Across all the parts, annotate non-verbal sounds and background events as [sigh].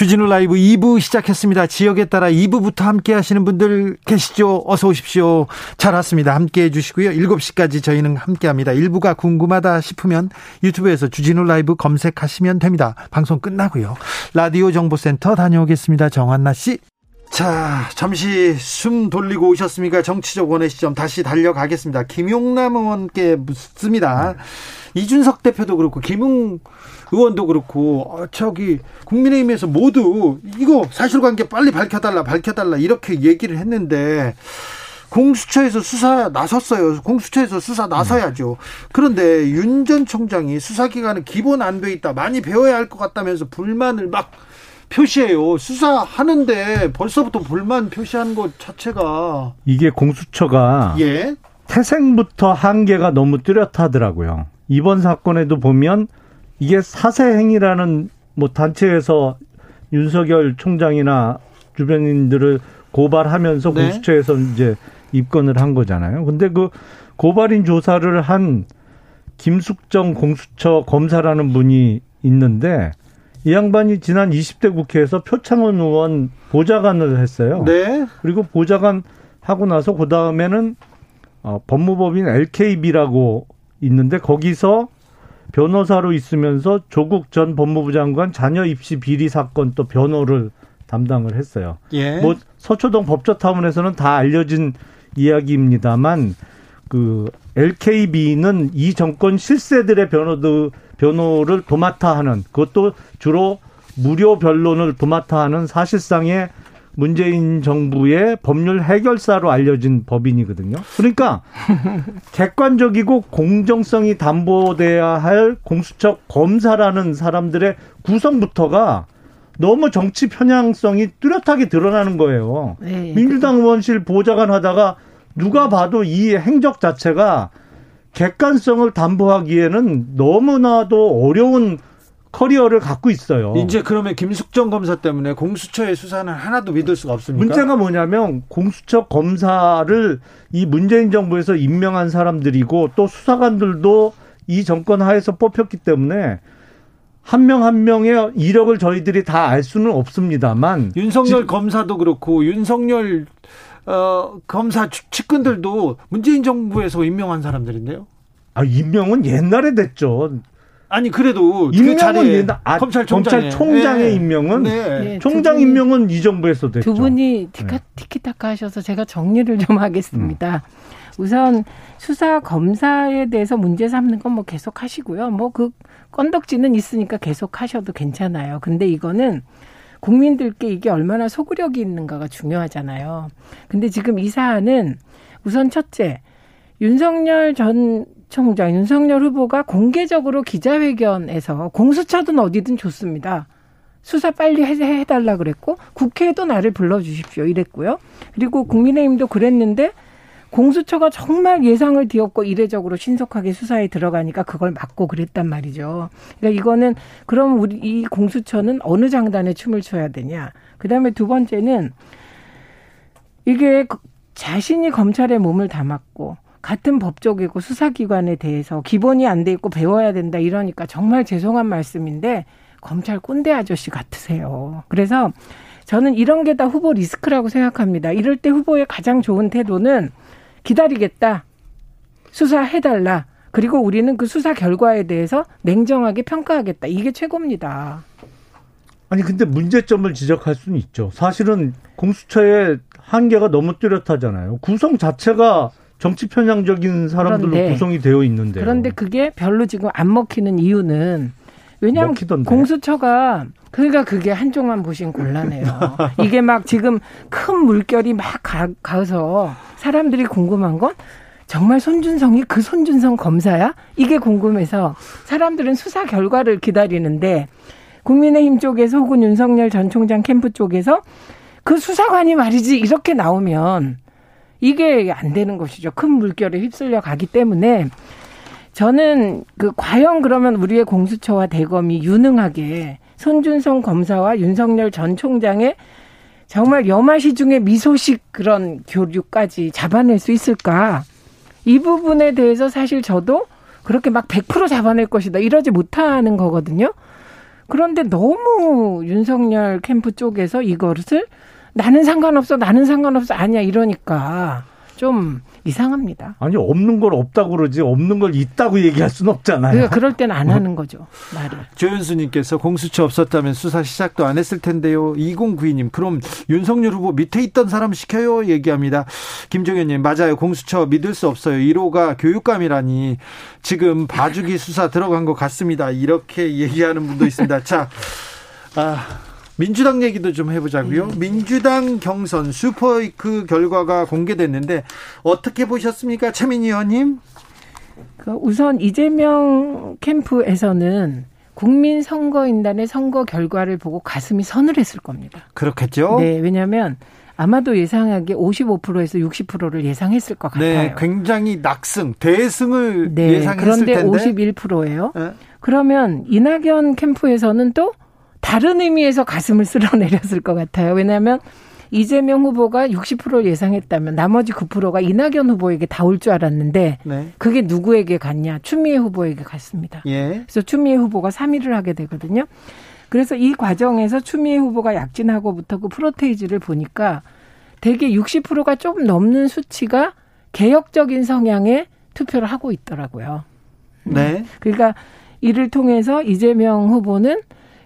주진우 라이브 2부 시작했습니다. 지역에 따라 2부부터 함께 하시는 분들 계시죠? 어서 오십시오. 잘 왔습니다. 함께 해주시고요. 7시까지 저희는 함께 합니다. 1부가 궁금하다 싶으면 유튜브에서 주진우 라이브 검색하시면 됩니다. 방송 끝나고요. 라디오 정보센터 다녀오겠습니다. 정한나 씨. 자, 잠시 숨 돌리고 오셨습니까? 정치적 원의 시점 다시 달려가겠습니다. 김용남 의원께 묻습니다. 이준석 대표도 그렇고 김웅 의원도 그렇고 어, 저기 국민의힘에서 모두 이거 사실관계 빨리 밝혀달라 밝혀달라 이렇게 얘기를 했는데 공수처에서 수사 나섰어요. 공수처에서 수사 나서야죠. 그런데 윤 전 총장이 수사기관은 기본 안 돼 있다. 많이 배워야 할 것 같다면서 불만을 막 표시해요. 수사하는데 벌써부터 불만 표시하는 것 자체가 이게 공수처가 예. 태생부터 한계가 너무 뚜렷하더라고요. 이번 사건에도 보면 이게 사세행위라는 뭐 단체에서 윤석열 총장이나 주변인들을 고발하면서 네. 공수처에서 이제 입건을 한 거잖아요. 근데 그 고발인 조사를 한 김숙정 공수처 검사라는 분이 있는데 이 양반이 지난 20대 국회에서 표창원 의원 보좌관을 했어요. 네. 그리고 보좌관 하고 나서 그 다음에는 어, 법무법인 LKB라고 있는데 거기서 변호사로 있으면서 조국 전 법무부 장관 자녀 입시 비리 사건 또 변호를 담당을 했어요. 예. 뭐 서초동 법조타운에서는 다 알려진 이야기입니다만 그 LKB는 이 정권 실세들의 변호도 변호를 도맡아 하는 그것도 주로 무료 변론을 도맡아 하는 사실상의 문재인 정부의 법률 해결사로 알려진 법인이거든요. 그러니까 [laughs] 객관적이고 공정성이 담보돼야 할 공수처 검사라는 사람들의 구성부터가 너무 정치 편향성이 뚜렷하게 드러나는 거예요. 네, 민주당 의원실 보좌관 하다가 누가 봐도 이 행적 자체가 객관성을 담보하기에는 너무나도 어려운 커리어를 갖고 있어요. 이제 그러면 김숙정 검사 때문에 공수처의 수사는 하나도 믿을 수가 없습니까? 문제가 뭐냐면 공수처 검사를 이 문재인 정부에서 임명한 사람들이고 또 수사관들도 이 정권 하에서 뽑혔기 때문에 한 명한 한 명의 이력을 저희들이 다 알 수는 없습니다만 윤석열 검사도 그렇고 윤석열 어, 검사 측근들도 문재인 정부에서 임명한 사람들인데요. 아, 임명은 옛날에 됐죠. 아니 그래도 그 임명은 그 옛날 아, 검찰총장의 네. 임명은 네. 네. 총장 임명은 이 정부에서 됐죠. 두 분이 티카, 네. 티키타카 하셔서 제가 정리를 좀 하겠습니다. 음. 우선 수사 검사에 대해서 문제 삼는 건 뭐 계속 하시고요. 뭐 그 건덕지는 있으니까 계속 하셔도 괜찮아요. 근데 이거는 국민들께 이게 얼마나 소구력이 있는가가 중요하잖아요. 근데 지금 이 사안은 우선 첫째, 윤석열 전 총장, 윤석열 후보가 공개적으로 기자회견에서 공수처든 어디든 좋습니다. 수사 빨리 해달라 그랬고, 국회에도 나를 불러주십시오. 이랬고요. 그리고 국민의힘도 그랬는데, 공수처가 정말 예상을 뒤엎고 이례적으로 신속하게 수사에 들어가니까 그걸 막고 그랬단 말이죠. 그러니까 이거는 그럼 우리 이 공수처는 어느 장단에 춤을 춰야 되냐. 그다음에 두 번째는 이게 그 자신이 검찰에 몸을 담았고 같은 법조계고 수사기관에 대해서 기본이 안 돼 있고 배워야 된다 이러니까 정말 죄송한 말씀인데 검찰 꼰대 아저씨 같으세요. 그래서 저는 이런 게 다 후보 리스크라고 생각합니다. 이럴 때 후보의 가장 좋은 태도는 기다리겠다. 수사해달라. 그리고 우리는 그 수사 결과에 대해서 냉정하게 평가하겠다. 이게 최고입니다. 아니, 근데 문제점을 지적할 수는 있죠. 사실은 공수처의 한계가 너무 뚜렷하잖아요. 구성 자체가 정치 편향적인 사람들로 그런데, 구성이 되어 있는데. 그런데 그게 별로 지금 안 먹히는 이유는 왜냐하면 먹히던데. 공수처가 그러니까 그게 한쪽만 보신 곤란해요. [laughs] 이게 막 지금 큰 물결이 막 가, 가서 사람들이 궁금한 건 정말 손준성이 그 손준성 검사야? 이게 궁금해서 사람들은 수사 결과를 기다리는데 국민의힘 쪽에서 혹은 윤석열 전 총장 캠프 쪽에서 그 수사관이 말이지 이렇게 나오면 이게 안 되는 것이죠. 큰 물결에 휩쓸려 가기 때문에 저는 그 과연 그러면 우리의 공수처와 대검이 유능하게 손준성 검사와 윤석열 전 총장의 정말 여마시 중에 미소식 그런 교류까지 잡아낼 수 있을까? 이 부분에 대해서 사실 저도 그렇게 막 100% 잡아낼 것이다. 이러지 못하는 거거든요. 그런데 너무 윤석열 캠프 쪽에서 이것을 나는 상관없어, 나는 상관없어, 아니야, 이러니까 좀 이상합니다. 아니 없는 걸 없다고 그러지 없는 걸 있다고 얘기할 수는 없잖아요. 그러니까 그럴 땐 안 하는 거죠. 말을. 조현수님께서 공수처 없었다면 수사 시작도 안 했을 텐데요. 2092님 그럼 윤석열 후보 밑에 있던 사람 시켜요 얘기합니다. 김종현님 맞아요. 공수처 믿을 수 없어요. 1호가 교육감이라니 지금 봐주기 수사 들어간 것 같습니다. 이렇게 얘기하는 분도 있습니다. 자. 아, 민주당 얘기도 좀 해보자고요. 음. 민주당 경선 슈퍼이크 결과가 공개됐는데 어떻게 보셨습니까, 최민희 의원님? 그 우선 이재명 캠프에서는 국민 선거인단의 선거 결과를 보고 가슴이 서늘했을 겁니다. 그렇겠죠. 네, 왜냐하면 아마도 예상하기에 55%에서 60%를 예상했을 것 네, 같아요. 네, 굉장히 낙승, 대승을 네, 예상했을 그런데 텐데. 51%예요. 네. 그러면 이낙연 캠프에서는 또 다른 의미에서 가슴을 쓸어내렸을 것 같아요. 왜냐하면 이재명 후보가 60% 예상했다면 나머지 9%가 이낙연 후보에게 다 올 줄 알았는데 네. 그게 누구에게 갔냐? 추미애 후보에게 갔습니다. 예. 그래서 추미애 후보가 3위를 하게 되거든요. 그래서 이 과정에서 추미애 후보가 약진하고부터 그 프로테이지를 보니까 대개 60%가 좀 넘는 수치가 개혁적인 성향의 투표를 하고 있더라고요. 네. 그러니까 이를 통해서 이재명 후보는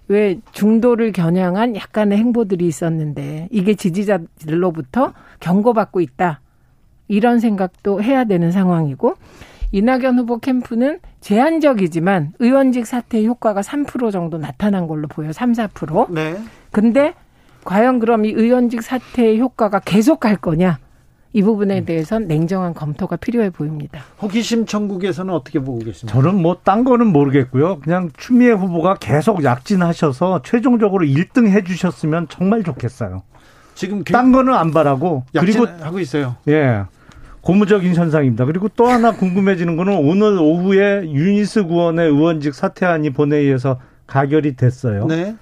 왜 중도를 겨냥한 약간의 행보들이 있었는데 이게 지지자들로부터 경고받고 있다. 이런 생각도 해야 되는 상황이고 이낙연 후보 캠프는 제한적이지만 의원직 사퇴 효과가 3% 정도 나타난 걸로 보여. 3, 4%. 네. 근데 과연 그럼 이 의원직 사퇴 효과가 계속 갈 거냐? 이 부분에 음. 대해서는 냉정한 검토가 필요해 보입니다. 호기심 천국에서는 어떻게 보고 계십니까? 저는 뭐 딴 거는 모르겠고요. 그냥 추미애 후보가 계속 약진하셔서 최종적으로 1등 해주셨으면 정말 좋겠어요. 지금 딴 거는 안 바라고 그리고 하고 있어요. 예. 고무적인 현상입니다. 그리고 또 하나 궁금해지는 거는 오늘 오후에 유니스 구원의 의원직 사퇴안이 본회의에서 가결이 됐어요. 네.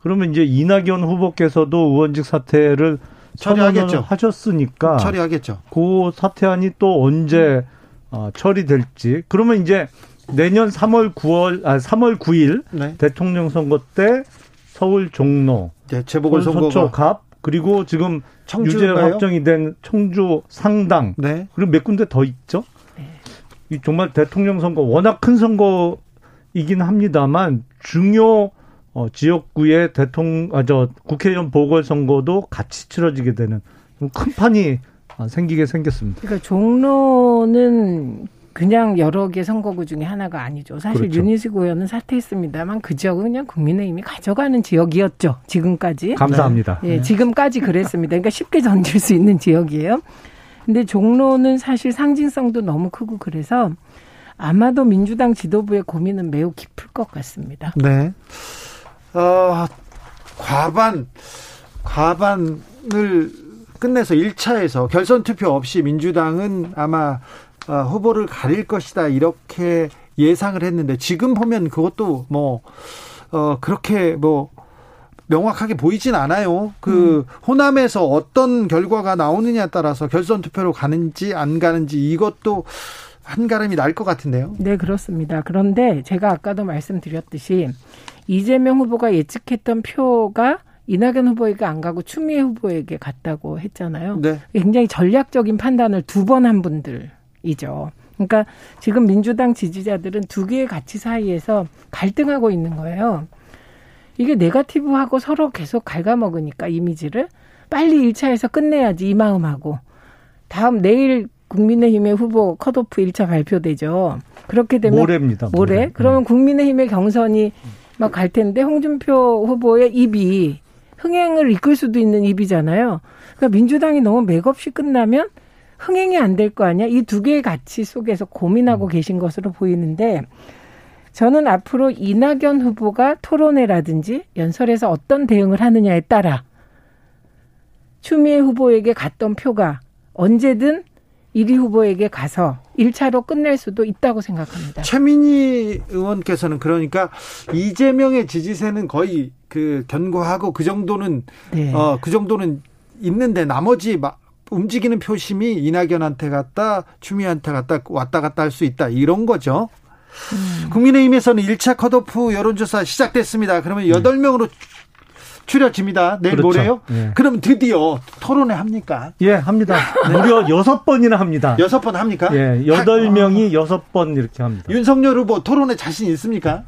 그러면 이제 이낙연 후보께서도 의원직 사퇴를 처리하겠죠. 하셨으니까 처리하겠죠. 그 사퇴안이 또 언제 어, 처리될지 그러면 이제 내년 3월 9월 아 3월 9일 네. 대통령 선거 때 서울 종로 네, 재보궐 선거가 갑 그리고 지금 청주인가요? 유죄 확정이 된 청주 상당 네. 그리고 몇 군데 더 있죠. 이 정말 대통령 선거 워낙 큰 선거이긴 합니다만 중요 어, 지역구의 대통령, 아, 저, 국회의원 보궐선거도 같이 치러지게 되는 큰 판이 생기게 생겼습니다. 그러니까 종로는 그냥 여러 개 선거구 중에 하나가 아니죠. 사실 그렇죠. 유니스구 의원은 사퇴했습니다만 그 지역은 그냥 국민의힘이 가져가는 지역이었죠. 지금까지. 감사합니다. 네. 네. 지금까지 그랬습니다. 그러니까 쉽게 던질 수 있는 지역이에요. 근데 종로는 사실 상징성도 너무 크고 그래서 아마도 민주당 지도부의 고민은 매우 깊을 것 같습니다. 네. 어, 과반, 과반을 끝내서 1차에서 결선 투표 없이 민주당은 아마 어, 후보를 가릴 것이다. 이렇게 예상을 했는데 지금 보면 그것도 뭐, 어, 그렇게 뭐, 명확하게 보이진 않아요. 그 음. 호남에서 어떤 결과가 나오느냐에 따라서 결선 투표로 가는지 안 가는지 이것도 한가름이 날 것 같은데요. 네, 그렇습니다. 그런데 제가 아까도 말씀드렸듯이 이재명 후보가 예측했던 표가 이낙연 후보에게 안 가고 추미애 후보에게 갔다고 했잖아요. 네. 굉장히 전략적인 판단을 두 번 한 분들이죠. 그러니까 지금 민주당 지지자들은 두 개의 가치 사이에서 갈등하고 있는 거예요. 이게 네가티브하고 서로 계속 갉아먹으니까 이미지를 빨리 1차에서 끝내야지 이 마음하고 다음 내일 국민의힘의 후보 컷오프 1차 발표되죠. 그렇게 되면 모레입니다. 모레. 모레. 그러면 네. 국민의힘의 경선이 막 갈 텐데 홍준표 후보의 입이 흥행을 이끌 수도 있는 입이잖아요. 그러니까 민주당이 너무 맥없이 끝나면 흥행이 안 될 거 아니야? 이 두 개의 가치 속에서 고민하고 음. 계신 것으로 보이는데 저는 앞으로 이낙연 후보가 토론회라든지 연설에서 어떤 대응을 하느냐에 따라 추미애 후보에게 갔던 표가 언제든 1위 후보에게 가서 1차로 끝낼 수도 있다고 생각합니다. 최민희 의원께서는 그러니까 이재명의 지지세는 거의 그 견고하고 그 정도는 네. 어 그 정도는 있는데 나머지 막 움직이는 표심이 이낙연한테 갔다 추미애한테 갔다 왔다 갔다 할 수 있다 이런 거죠. 음. 국민의힘에서는 1차 컷오프 여론조사 시작됐습니다. 그러면 8명으로 추려집니다. 내일 그렇죠. 모레요? 예. 그럼 드디어 토론회 합니까? 예, 합니다. 무려 6번이나 합니다. 6번 합니까? 예, 8명이 6번 이렇게 합니다. 윤석열 후보 토론회 자신 있습니까?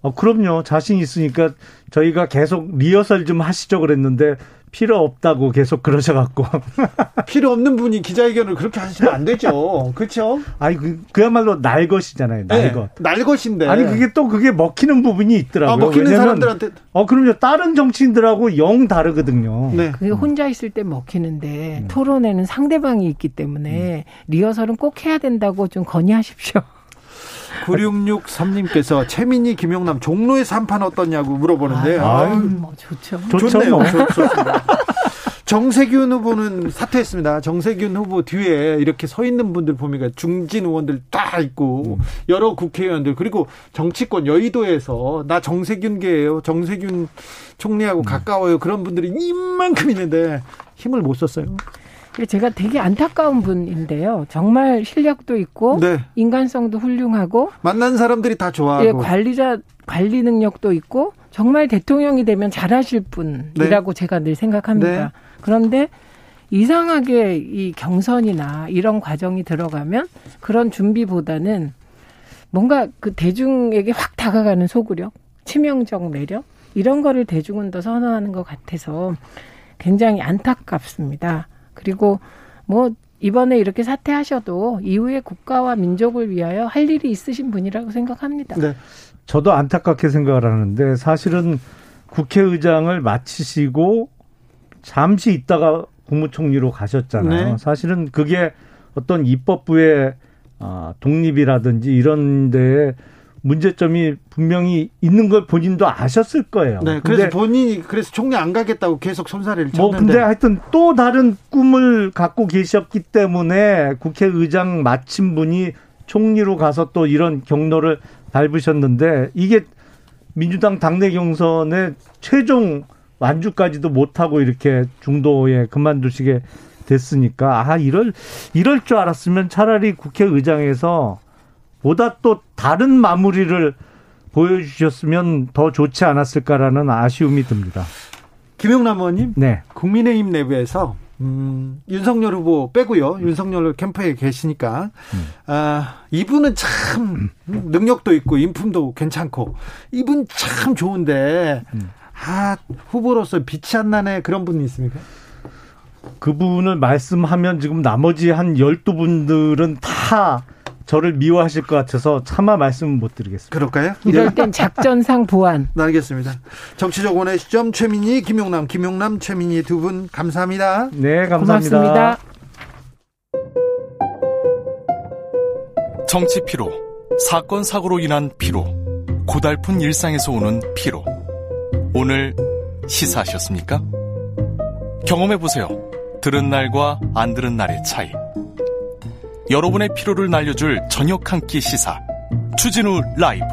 어, 그럼요. 자신 있으니까 저희가 계속 리허설 좀 하시죠 그랬는데 필요 없다고 계속 그러셔갖고. [laughs] 필요 없는 분이 기자회견을 그렇게 하시면 안 되죠. 그렇죠? 아니, 그, 그야말로 날것이잖아요. 날것. 네, 날것인데. 아니, 그게 또 그게 먹히는 부분이 있더라고요. 아, 먹히는 왜냐면, 사람들한테. 어, 그럼요. 다른 정치인들하고 영 다르거든요. 네. 그게 혼자 있을 때 먹히는데 음. 토론에는 상대방이 있기 때문에 음. 리허설은 꼭 해야 된다고 좀 건의하십시오. 9663님께서 최민희, 김용남 종로에서 한 판 어떻냐고 물어보는데. 아, 아, 뭐 좋죠. 좋네요. 뭐. 좋습니다. 정세균 후보는 사퇴했습니다. 정세균 후보 뒤에 이렇게 서 있는 분들 보니까 중진 의원들 다 있고 여러 국회의원들 그리고 정치권 여의도에서 나 정세균계예요. 정세균 총리하고 음. 가까워요. 그런 분들이 이만큼 있는데 힘을 못 썼어요. 제가 되게 안타까운 분인데요. 정말 실력도 있고 네. 인간성도 훌륭하고 만난 사람들이 다 좋아하고 예, 관리자 관리 능력도 있고 정말 대통령이 되면 잘하실 분이라고 네. 제가 늘 생각합니다. 네. 그런데 이상하게 이 경선이나 이런 과정이 들어가면 그런 준비보다는 뭔가 그 대중에게 확 다가가는 소구력, 치명적 매력 이런 거를 대중은 더 선호하는 것 같아서 굉장히 안타깝습니다. 그리고 뭐 이번에 이렇게 사퇴하셔도 이후에 국가와 민족을 위하여 할 일이 있으신 분이라고 생각합니다. 네. 저도 안타깝게 생각을 하는데 사실은 국회의장을 마치시고 잠시 있다가 국무총리로 가셨잖아요. 네. 사실은 그게 어떤 입법부의 아, 독립이라든지 이런 데에 문제점이 분명히 있는 걸 본인도 아셨을 거예요. 네, 그래서 본인이 그래서 총리 안 가겠다고 계속 손사래를 쳤는데. 뭐 근데 하여튼 또 다른 꿈을 갖고 계셨기 때문에 국회의장 마친 분이 총리로 가서 또 이런 경로를 밟으셨는데 이게 민주당 당내 경선의 최종 완주까지도 못하고 이렇게 중도에 그만두시게 됐으니까 아 이럴 이럴 줄 알았으면 차라리 국회의장에서 보다 또 다른 마무리를 보여주셨으면 더 좋지 않았을까라는 아쉬움이 듭니다. 김영남 의원님, 네. 국민의힘 내부에서 음, 윤석열 후보 빼고요. 윤석열 캠프에 계시니까 음. 아, 이분은 참 능력도 있고 인품도 괜찮고 이분 참 좋은데 음. 아 후보로서 빛이 안 나네 그런 분이 있습니까? 그분을 말씀하면 지금 나머지 한 열두 분들은 다 저를 미워하실 것 같아서 차마 말씀은 못 드리겠습니다. 그럴까요? 이럴 땐 작전상 보완. 네, [laughs] 알겠습니다. 정치적 원의 시점 최민희, 김용남, 김용남, 최민희 두 분 감사합니다. 네, 감사합니다. 고맙습니다. 정치 피로, 사건 사고로 인한 피로, 고달픈 일상에서 오는 피로. 오늘 시사하셨습니까? 경험해 보세요. 들은 날과 안 들은 날의 차이. 여러분의 피로를 날려줄 저녁 한 끼 시사. 추진우 라이브.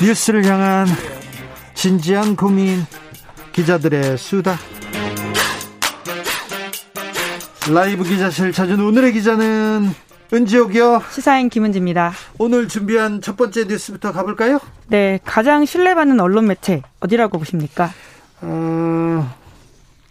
뉴스를 향한 진지한 고민 기자들의 수다. 라이브 기자실 찾은 오늘의 기자는 은지옥이요. 시사인 김은지입니다. 오늘 준비한 첫 번째 뉴스부터 가볼까요? 네, 가장 신뢰받는 언론 매체 어디라고 보십니까? 어,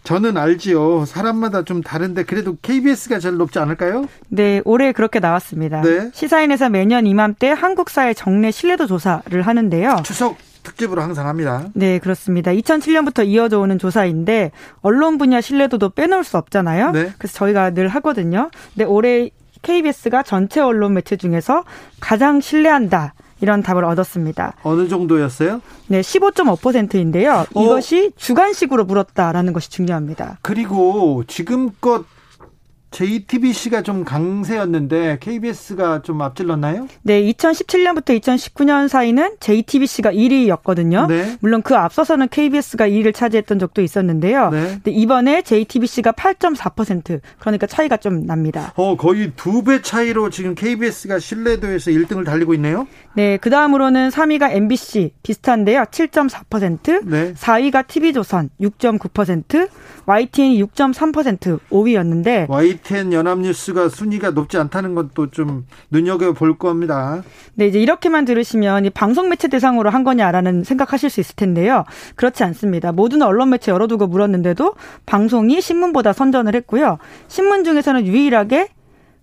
저는 알지요. 사람마다 좀 다른데 그래도 KBS가 제일 높지 않을까요? 네, 올해 그렇게 나왔습니다. 네. 시사인에서 매년 이맘때 한국사회 정례 신뢰도 조사를 하는데요. 추석 특집으로 항상 합니다. 네, 그렇습니다. 2007년부터 이어져 오는 조사인데 언론 분야 신뢰도도 빼놓을 수 없잖아요. 네. 그래서 저희가 늘 하거든요. 근데 올해 KBS가 전체 언론 매체 중에서 가장 신뢰한다. 이런 답을 얻었습니다. 어느 정도였어요? 네, 15.5%인데요. 어. 이것이 주관식으로 물었다라는 것이 중요합니다. 그리고 지금껏 JTBC가 좀 강세였는데 KBS가 좀 앞질렀나요? 네, 2017년부터 2019년 사이는 JTBC가 1위였거든요. 네. 물론 그 앞서서는 KBS가 2위를 차지했던 적도 있었는데요. 네. 근데 이번에 JTBC가 8.4% 그러니까 차이가 좀 납니다. 어, 거의 두 배 차이로 지금 KBS가 신뢰도에서 1등을 달리고 있네요. 네, 그 다음으로는 3위가 MBC 비슷한데요. 7.4%, 네. 4위가 TV조선 6.9%, YTN이 6.3% 5위였는데 YTN 연합뉴스가 순위가 높지 않다는 것도 좀 눈여겨 볼 겁니다. 네, 이제 이렇게만 들으시면 이 방송 매체 대상으로 한 거냐라는 생각하실 수 있을 텐데요. 그렇지 않습니다. 모든 언론 매체 열어두고 물었는데도 방송이 신문보다 선전을 했고요. 신문 중에서는 유일하게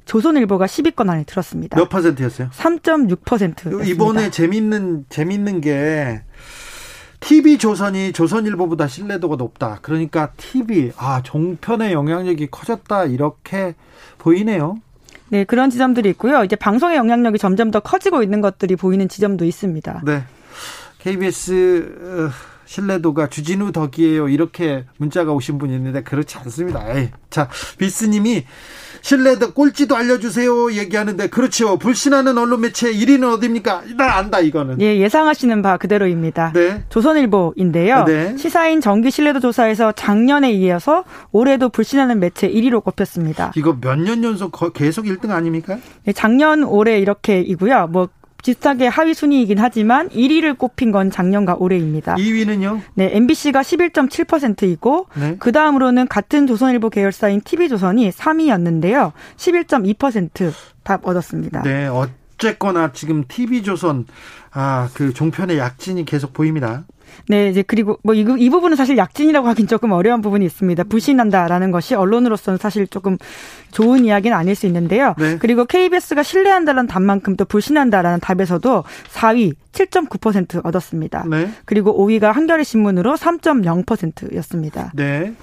조선일보가 10위권 안에 들었습니다. 몇 퍼센트였어요? 3.6%였습니다. 이번에 재밌는 재밌는 게 TV 조선이 조선일보보다 신뢰도가 높다. 그러니까 TV 아 종편의 영향력이 커졌다 이렇게 보이네요. 네, 그런 지점들이 있고요. 이제 방송의 영향력이 점점 더 커지고 있는 것들이 보이는 지점도 있습니다. 네. KBS 어, 신뢰도가 주진우 덕이에요. 이렇게 문자가 오신 분이 있는데 그렇지 않습니다. 에이. 자, 비스님이 신뢰도 꼴찌도 알려주세요 얘기하는데 그렇죠. 불신하는 언론 매체 1위는 어디입니까? 나 안다 이거는. 예, 예상하시는 바 그대로입니다. 네. 조선일보인데요. 네. 시사인 정기 신뢰도 조사에서 작년에 이어서 올해도 불신하는 매체 1위로 꼽혔습니다. 이거 몇 년 연속 계속 1등 아닙니까? 네, 작년 올해 이렇게이고요. 뭐 비슷하게 하위 순위이긴 하지만 1위를 꼽힌 건 작년과 올해입니다. 2위는요? 네, MBC가 11.7%이고 네. 그 다음으로는 같은 조선일보 계열사인 TV조선이 3위였는데요. 11.2%답 얻었습니다. 네, 어쨌거나 지금 TV조선 아, 그 종편의 약진이 계속 보입니다. 네, 이제 그리고 뭐 이, 이 부분은 사실 약진이라고 하긴 조금 어려운 부분이 있습니다. 불신한다라는 것이 언론으로서는 사실 조금 좋은 이야기는 아닐 수 있는데요. 네. 그리고 KBS가 신뢰한다는 답만큼 또 불신한다라는 답에서도 4위 7.9% 얻었습니다. 네. 그리고 5위가 한겨레 신문으로 3.0%였습니다. 네.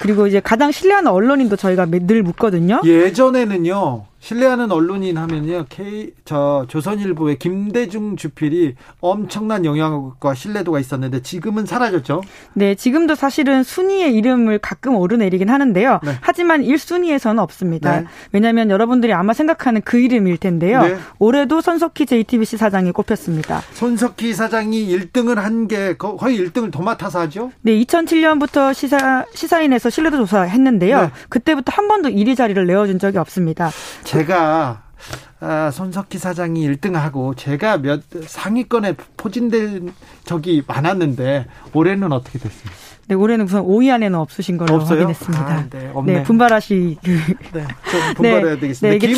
그리고 이제 가장 신뢰하는 언론인도 저희가 늘 묻거든요. 예전에는요. 신뢰하는 언론인 하면요. K 저 조선일보의 김대중 주필이 엄청난 영향력과 신뢰도가 있었는데 지금은 사라졌죠. 네, 지금도 사실은 순위의 이름을 가끔 오르내리긴 하는데요. 네. 하지만 1순위에서는 없습니다. 네. 왜냐하면 여러분들이 아마 생각하는 그 이름일 텐데요. 네. 올해도 손석희 JTBC 사장이 꼽혔습니다. 손석희 사장이 1등을 한 게 거의 1등을 더 맡아서 하죠? 네, 2007년부터 시사 시사인에서 신뢰도 조사했는데요. 네. 그때부터 한 번도 1위 자리를 내어준 적이 없습니다. 제가 아, 손석희 사장이 1등하고 제가 몇 상위권에 포진된 적이 많았는데 올해는 어떻게 됐습니까? 네, 올해는 우선 5위 안에는 없으신 걸로 없어요? 확인했습니다. 아, 네, 없네. 네, 분발하시. 네, 좀 분발해야 네, 되겠습니다. 네, 이게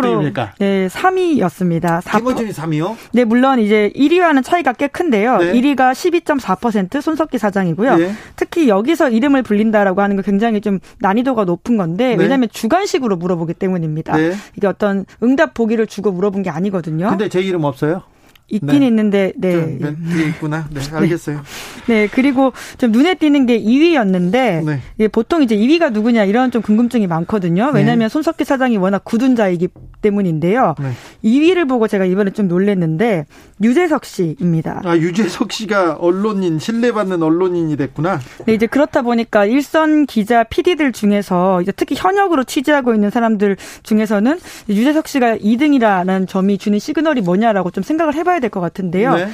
등입니까? 네, 3위였습니다. 4, 김어준이 3위요? 네, 물론 이제 1위와는 차이가 꽤 큰데요. 네. 1위가 12.4% 손석희 사장이고요. 네. 특히 여기서 이름을 불린다라고 하는 건 굉장히 좀 난이도가 높은 건데 네. 왜냐하면 주관식으로 물어보기 때문입니다. 네. 이게 어떤 응답 보기를 주고 물어본 게 아니거든요. 근데 제 이름 없어요? 있긴 네. 있는데 네. 뒤에 있구나. 네, [laughs] 알겠어요. 네. 네, 그리고 좀 눈에 띄는 게 2위였는데 네. 보통 이제 2위가 누구냐 이런 좀 궁금증이 많거든요. 왜냐하면 네. 손석희 사장이 워낙 굳은 자이기 때문인데요. 네. 2위를 보고 제가 이번에 좀 놀랐는데 유재석 씨입니다. 아 유재석 씨가 언론인 신뢰받는 언론인이 됐구나. 네, 이제 그렇다 보니까 일선 기자 PD들 중에서 이제 특히 현역으로 취재하고 있는 사람들 중에서는 유재석 씨가 2등이라는 점이 주는 시그널이 뭐냐라고 좀 생각을 해봐야. 해봐야 될 것 같은데요. 네.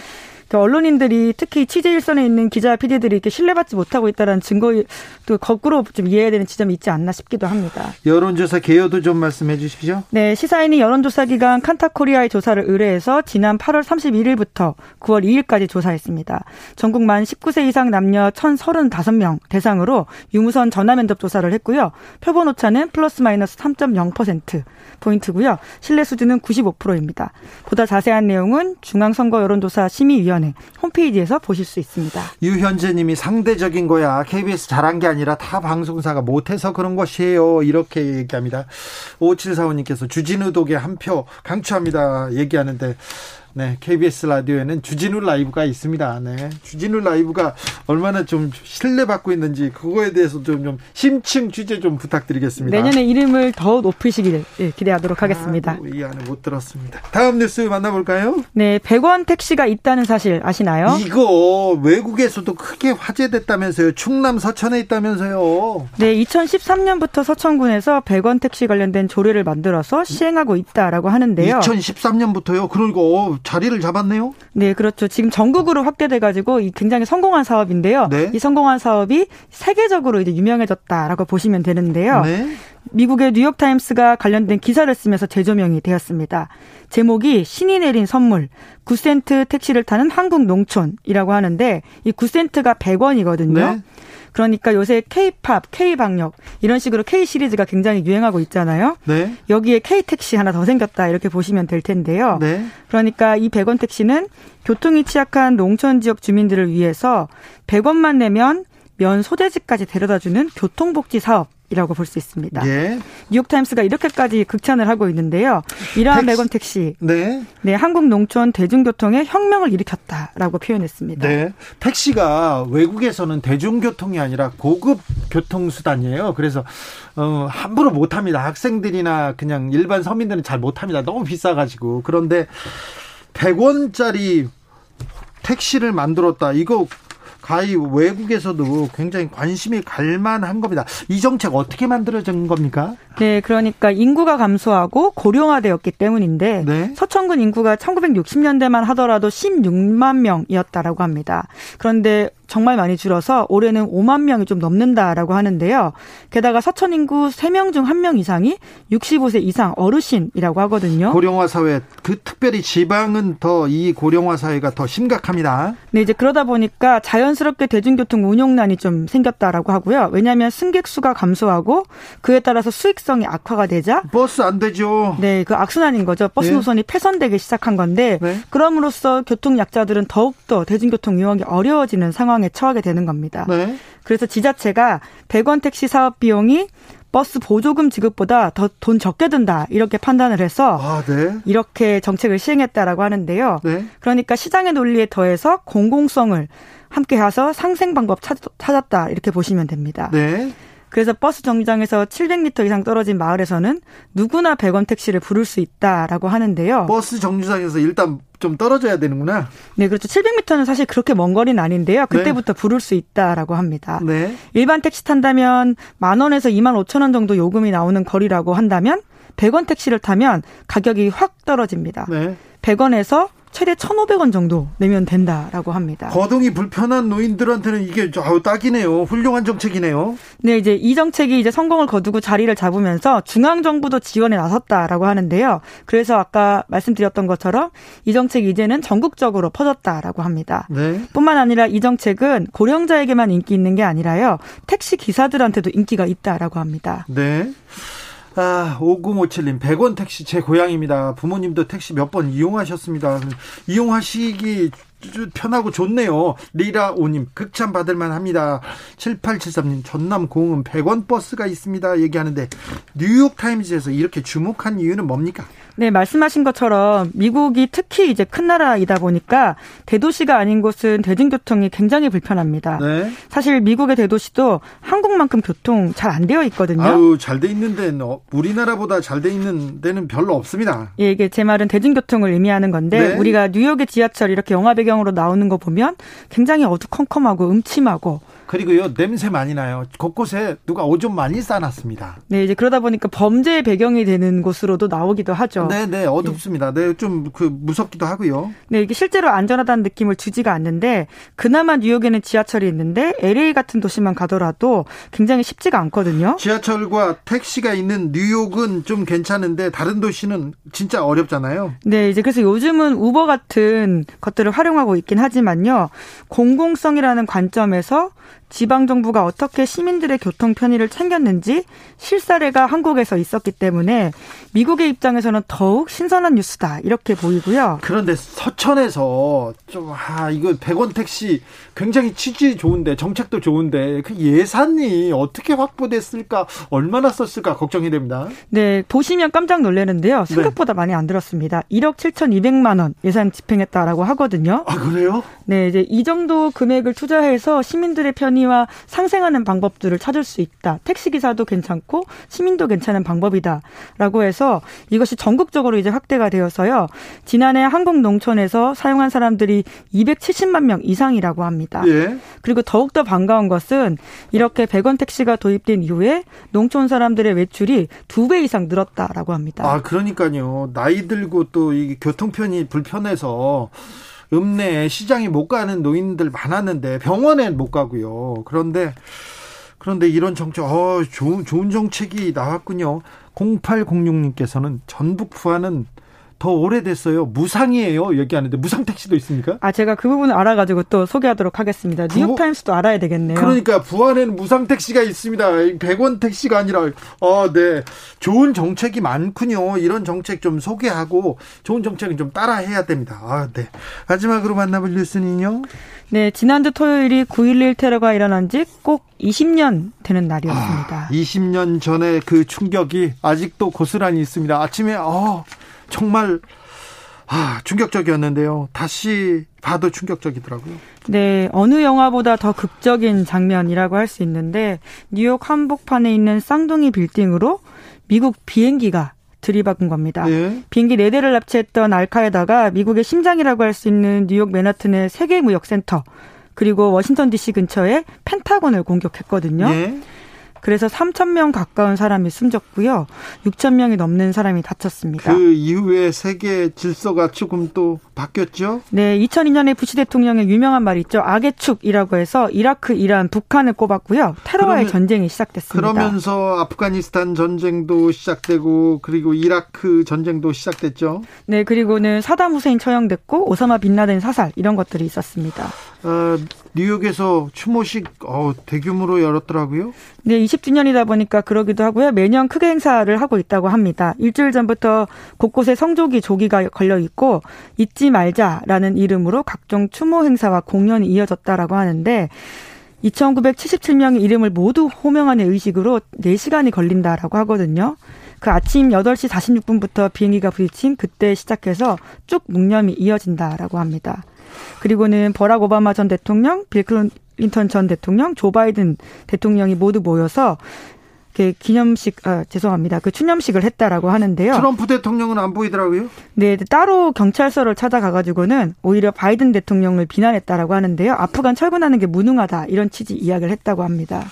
그 언론인들이 특히 취재 일선에 있는 기자, PD들이 이렇게 신뢰받지 못하고 있다는 증거 또 거꾸로 좀 이해해야 되는 지점이 있지 않나 싶기도 합니다. 여론조사 개요도 좀 말씀해 주십시오. 네, 시사인이 여론조사 기관 칸타코리아의 조사를 의뢰해서 지난 8월 31일부터 9월 2일까지 조사했습니다. 전국 만 19세 이상 남녀 1,035명 대상으로 유무선 전화 면접 조사를 했고요. 표본 오차는 플러스 마이너스 3.0% 포인트고요. 신뢰 수준은 95%입니다. 보다 자세한 내용은 중앙선거 여론조사 심의위원 회 홈페이지에서 보실 수 있습니다. 유현재 님이 상대적인 거야. KBS 잘한 게 아니라 타 방송사가 못해서 그런 것이에요. 이렇게 얘기합니다. 5745님께서 주진우 독에 한 표 강추합니다. 얘기하는데 네, KBS 라디오에는 주진우 라이브가 있습니다. 네, 주진우 라이브가 얼마나 좀 신뢰받고 있는지 그거에 대해서 좀, 좀 심층 취재 좀 부탁드리겠습니다. 내년에 이름을 더 높이시길 예, 기대하도록 하겠습니다. 아, 이 안에 못 들었습니다. 다음 뉴스 만나볼까요? 네, 100원 택시가 있다는 사실 아시나요? 이거 외국에서도 크게 화제됐다면서요. 충남 서천에 있다면서요. 네, 2013년부터 서천군에서 100원 택시 관련된 조례를 만들어서 시행하고 있다라고 하는데요. 2013년부터요. 그리고 자리를 잡았네요. 네, 그렇죠. 지금 전국으로 확대돼 가지고 굉장히 성공한 사업인데요. 네. 이 성공한 사업이 세계적으로 이제 유명해졌다라고 보시면 되는데요. 네. 미국의 뉴욕 타임스가 관련된 기사를 쓰면서 재조명이 되었습니다. 제목이 신이 내린 선물 9센트 택시를 타는 한국 농촌이라고 하는데 이 9센트가 100원이거든요. 네. 그러니까 요새 K-팝, K-방역 이런 식으로 K 시리즈가 굉장히 유행하고 있잖아요. 네. 여기에 K 택시 하나 더 생겼다 이렇게 보시면 될 텐데요. 네. 그러니까 이 100원 택시는 교통이 취약한 농촌 지역 주민들을 위해서 100원만 내면 면 소재지까지 데려다주는 교통복지 사업 이라고 볼 수 있습니다. 예. 뉴욕타임스가 이렇게까지 극찬을 하고 있는데요. 이러한. 100원 택시. 네. 네, 한국 농촌 대중교통에 혁명을 일으켰다라고 표현했습니다. 네. 택시가 외국에서는 대중교통이 아니라 고급 교통수단이에요. 그래서 어, 함부로 못 합니다. 학생들이나 그냥 일반 서민들은 잘 못 합니다. 너무 비싸 가지고. 그런데 100원짜리 택시를 만들었다. 이거 가히 외국에서도 굉장히 관심이 갈 만한 겁니다. 이 정책 어떻게 만들어진 겁니까? 네, 그러니까 인구가 감소하고 고령화되었기 때문인데 네. 서천군 인구가 1960년대만 하더라도 16만 명이었다라고 합니다. 그런데 정말 많이 줄어서 올해는 5만 명이 좀 넘는다라고 하는데요. 게다가 서천 인구 3명 중 1명 이상이 65세 이상 어르신이라고 하거든요. 고령화 사회, 그 특별히 지방은 더 이 고령화 사회가 더 심각합니다. 네, 이제 그러다 보니까 자연스럽게 대중교통 운용난이 좀 생겼다라고 하고요. 왜냐하면 승객 수가 감소하고 그에 따라서 수익성이 악화가 되자 버스 안 되죠. 네, 그 악순환인 거죠. 버스 네. 노선이 폐선되기 시작한 건데 네. 그럼으로써 교통 약자들은 더욱더 대중교통 이용하기 어려워지는 상황 상황에 처하게 되는 겁니다. 네. 그래서 지자체가 100원 택시 사업 비용이 버스 보조금 지급보다 더 돈 적게 든다 이렇게 판단을 해서 아, 네. 이렇게 정책을 시행했다라고 하는데요. 네. 그러니까 시장의 논리에 더해서 공공성을 함께 해서 상생 방법 찾, 았다 이렇게 보시면 됩니다. 네. 그래서 버스 정류장에서 700m 이상 떨어진 마을에서는 누구나 100원 택시를 부를 수 있다라고 하는데요. 버스 정류장에서 일단 좀 떨어져야 되는구나. 네, 그렇죠. 700m는 사실 그렇게 먼 거리는 아닌데요. 그때부터 네. 부를 수 있다라고 합니다. 네. 일반 택시 탄다면 만 원에서 2만 5천 원 정도 요금이 나오는 거리라고 한다면 100원 택시를 타면 가격이 확 떨어집니다. 네. 100원에서 최대 1,500원 정도 내면 된다라고 합니다. 거동이 불편한 노인들한테는 이게 딱이네요. 훌륭한 정책이네요. 네, 이제 이 정책이 이제 성공을 거두고 자리를 잡으면서 중앙 정부도 지원에 나섰다라고 하는데요. 그래서 아까 말씀드렸던 것처럼 이 정책이 이제는 전국적으로 퍼졌다라고 합니다. 네. 뿐만 아니라 이 정책은 고령자에게만 인기 있는 게 아니라요. 택시 기사들한테도 인기가 있다라고 합니다. 네. 아, 5057님, 100원 택시 제 고향입니다. 부모님도 택시 몇 번 이용하셨습니다. 이용하시기 편하고 좋네요. 리라오님, 극찬 받을만 합니다. 7873님, 전남 공은 100원 버스가 있습니다. 얘기하는데, 뉴욕타임즈에서 이렇게 주목한 이유는 뭡니까? 네, 말씀하신 것처럼 미국이 특히 이제 큰 나라이다 보니까 대도시가 아닌 곳은 대중교통이 굉장히 불편합니다. 네. 사실 미국의 대도시도 한국만큼 교통 잘 안 되어 있거든요. 아유, 잘 돼 있는 데는 어, 우리나라보다 잘 돼 있는 데는 별로 없습니다. 예, 이게 제 말은 대중교통을 의미하는 건데 네. 우리가 뉴욕의 지하철 이렇게 영화 배경으로 나오는 거 보면 굉장히 어두컴컴하고 음침하고 그리고요 냄새 많이 나요. 곳곳에 누가 오줌 많이 싸놨습니다. 네, 이제 그러다 보니까 범죄의 배경이 되는 곳으로도 나오기도 하죠. 네, 네, 어둡습니다. 네, 좀 그 무섭기도 하고요. 네, 이게 실제로 안전하다는 느낌을 주지가 않는데 그나마 뉴욕에는 지하철이 있는데 LA 같은 도시만 가더라도 굉장히 쉽지가 않거든요. 지하철과 택시가 있는 뉴욕은 좀 괜찮은데 다른 도시는 진짜 어렵잖아요. 네, 이제 그래서 요즘은 우버 같은 것들을 활용하고 있긴 하지만요. 공공성이라는 관점에서 지방 정부가 어떻게 시민들의 교통 편의를 챙겼는지 실사례가 한국에서 있었기 때문에 미국의 입장에서는 더욱 신선한 뉴스다 이렇게 보이고요. 그런데 서천에서 좀 아 이거 100원 택시 굉장히 취지 좋은데 정책도 좋은데 그 예산이 어떻게 확보됐을까 얼마나 썼을까 걱정이 됩니다. 네 보시면 깜짝 놀라는데요. 네. 생각보다 네. 많이 안 들었습니다. 1억 7,200만 원 예산 집행했다라고 하거든요. 아 그래요? 네 이제 이 정도 금액을 투자해서 시민들의 편의 와 상생하는 방법들을 찾을 수 있다. 택시 기사도 괜찮고 시민도 괜찮은 방법이다라고 해서 이것이 전국적으로 이제 확대가 되어서요. 지난해 한국 농촌에서 사용한 사람들이 270만 명 이상이라고 합니다. 예. 그리고 더욱더 반가운 것은 이렇게 100원 택시가 도입된 이후에 농촌 사람들의 외출이 두 배 이상 늘었다라고 합니다. 아, 그러니까요. 나이 들고 또 이 교통편이 불편해서 읍내 시장에 못 가는 노인들 많았는데 병원에 못 가고요. 그런데 그런데 이런 정책, 어, 좋은, 좋은 정책이 나왔군요. 0806님께서는 전북 부안은 더 오래됐어요. 무상이에요. 얘기하는데 무상 택시도 있습니까? 아 제가 그 부분을 알아가지고 또 소개하도록 하겠습니다. 뉴욕 타임스도 알아야 되겠네요. 그러니까 부안에는 무상 택시가 있습니다. 100원 택시가 아니라 어, 네 좋은 정책이 많군요. 이런 정책 좀 소개하고 좋은 정책은 좀 따라해야 됩니다. 아, 네 마지막으로 만나볼 뉴스는요. 네 지난주 토요일이 9.11 테러가 일어난 지 꼭 20년 되는 날이었습니다. 아, 20년 전에 그 충격이 아직도 고스란히 있습니다. 아침에 어. 정말 아, 충격적이었는데요. 다시 봐도 충격적이더라고요. 네, 어느 영화보다 더 극적인 장면이라고 할 수 있는데 뉴욕 한복판에 있는 쌍둥이 빌딩으로 미국 비행기가 들이박은 겁니다. 네. 비행기 4대를 납치했던 알카에다가 미국의 심장이라고 할 수 있는 뉴욕 맨하튼의 세계무역센터 그리고 워싱턴 DC 근처에 펜타곤을 공격했거든요. 네. 그래서 3천 명 가까운 사람이 숨졌고요. 6천 명이 넘는 사람이 다쳤습니다. 그 이후에 세계 질서가 조금 또 바뀌었죠? 네, 2002년에 부시 대통령의 유명한 말이 있죠. 악의 축이라고 해서 이라크, 이란, 북한을 꼽았고요. 테러와의 그러면, 전쟁이 시작됐습니다. 그러면서 아프가니스탄 전쟁도 시작되고 그리고 이라크 전쟁도 시작됐죠. 네, 그리고는 사담 후세인 처형됐고 오사마 빈라덴 사살 이런 것들이 있었습니다. 어, 뉴욕에서 추모식 어, 대규모로 열었더라고요. 네, 20주년이다 보니까 그러기도 하고요. 매년 크게 행사를 하고 있다고 합니다. 일주일 전부터 곳곳에 성조기 조기가 걸려 있고 잊지 말자라는 이름으로 각종 추모 행사와 공연이 이어졌다라고 하는데 2,977명의 이름을 모두 호명하는 의식으로 4시간이 걸린다라고 하거든요. 그 아침 8시 46분부터 비행기가 부딪힌 그때 시작해서 쭉 묵념이 이어진다라고 합니다. 그리고는 버락 오바마 전 대통령, 빌 클린턴 전 대통령, 조 바이든 대통령이 모두 모여서 그 기념식 아 죄송합니다. 그 추념식을 했다라고 하는데요. 트럼프 대통령은 안 보이더라고요. 네, 따로 경찰서를 찾아가 가지고는 오히려 바이든 대통령을 비난했다라고 하는데요. 아프간 철군하는 게 무능하다 이런 취지 이야기를 했다고 합니다.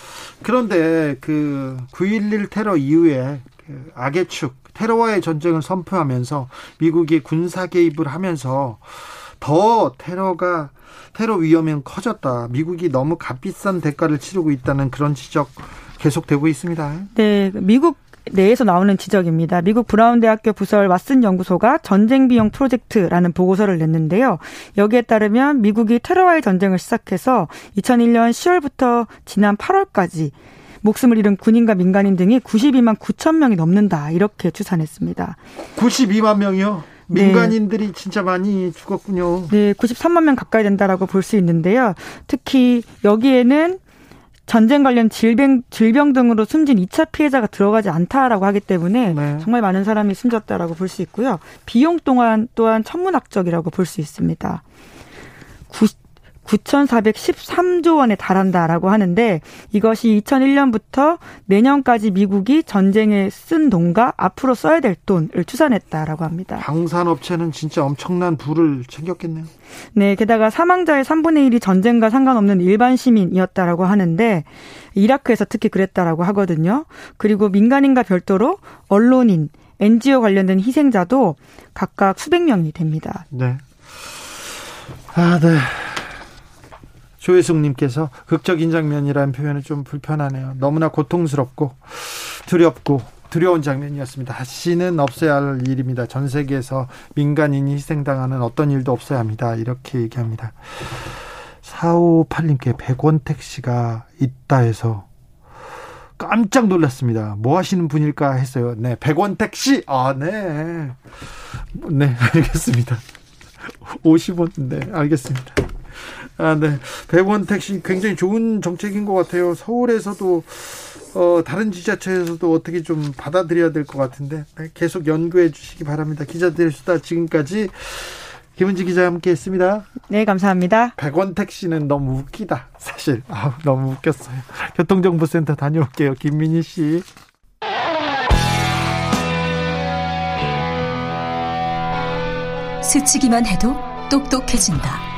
그런데 그 9.11 테러 이후에 그 악의 축 테러와의 전쟁을 선포하면서 미국이 군사 개입을 하면서 더 테러가 테러 위험은 커졌다. 미국이 너무 값비싼 대가를 치르고 있다는 그런 지적 계속되고 있습니다. 네, 미국 내에서 나오는 지적입니다. 미국 브라운 대학교 부설 왓슨 연구소가 전쟁 비용 프로젝트라는 보고서를 냈는데요. 여기에 따르면 미국이 테러와의 전쟁을 시작해서 2001년 10월부터 지난 8월까지 목숨을 잃은 군인과 민간인 등이 92만 9천 명이 넘는다 이렇게 추산했습니다. 92만 명이요? 네. 민간인들이 네. 진짜 많이 죽었군요. 네, 93만 명 가까이 된다라고 볼 수 있는데요. 특히 여기에는 전쟁 관련 질병, 질병 등으로 숨진 2차 피해자가 들어가지 않다라고 하기 때문에 네. 정말 많은 사람이 숨졌다라고 볼 수 있고요. 비용 또한 또한 천문학적이라고 볼 수 있습니다. 9,413조 원에 달한다라고 하는데 이것이 2001년부터 내년까지 미국이 전쟁에 쓴 돈과 앞으로 써야 될 돈을 추산했다라고 합니다. 방산업체는 진짜 엄청난 부를 챙겼겠네요. 네, 게다가 사망자의 3분의 1이 전쟁과 상관없는 일반 시민이었다라고 하는데 이라크에서 특히 그랬다라고 하거든요. 그리고 민간인과 별도로 언론인, NGO 관련된 희생자도 각각 수백 명이 됩니다. 네. 아, 네. 조혜숙님께서 극적인 장면이라는 표현은 좀 불편하네요. 너무나 고통스럽고 두렵고 두려운 장면이었습니다. 다시는 없어야 할 일입니다. 전 세계에서 민간인이 희생당하는 어떤 일도 없어야 합니다. 이렇게 얘기합니다. 4558님께 100원 택시가 있다 해서 깜짝 놀랐습니다. 뭐 하시는 분일까 했어요. 네, 100원 택시. 아, 네. 네, 알겠습니다. 50원. 네, 알겠습니다. 아, 네. 100원 택시 굉장히 좋은 정책인 것 같아요. 서울에서도 어, 다른 지자체에서도 어떻게 좀 받아들여야 될 것 같은데 네, 계속 연구해 주시기 바랍니다. 기자들의 수다 지금까지 김은지 기자 함께 했습니다. 네, 감사합니다. 100원 택시는 너무 웃기다. 사실. 아, 너무 웃겼어요. 교통정보센터 다녀올게요. 김민희 씨. 스치기만 해도 똑똑해진다.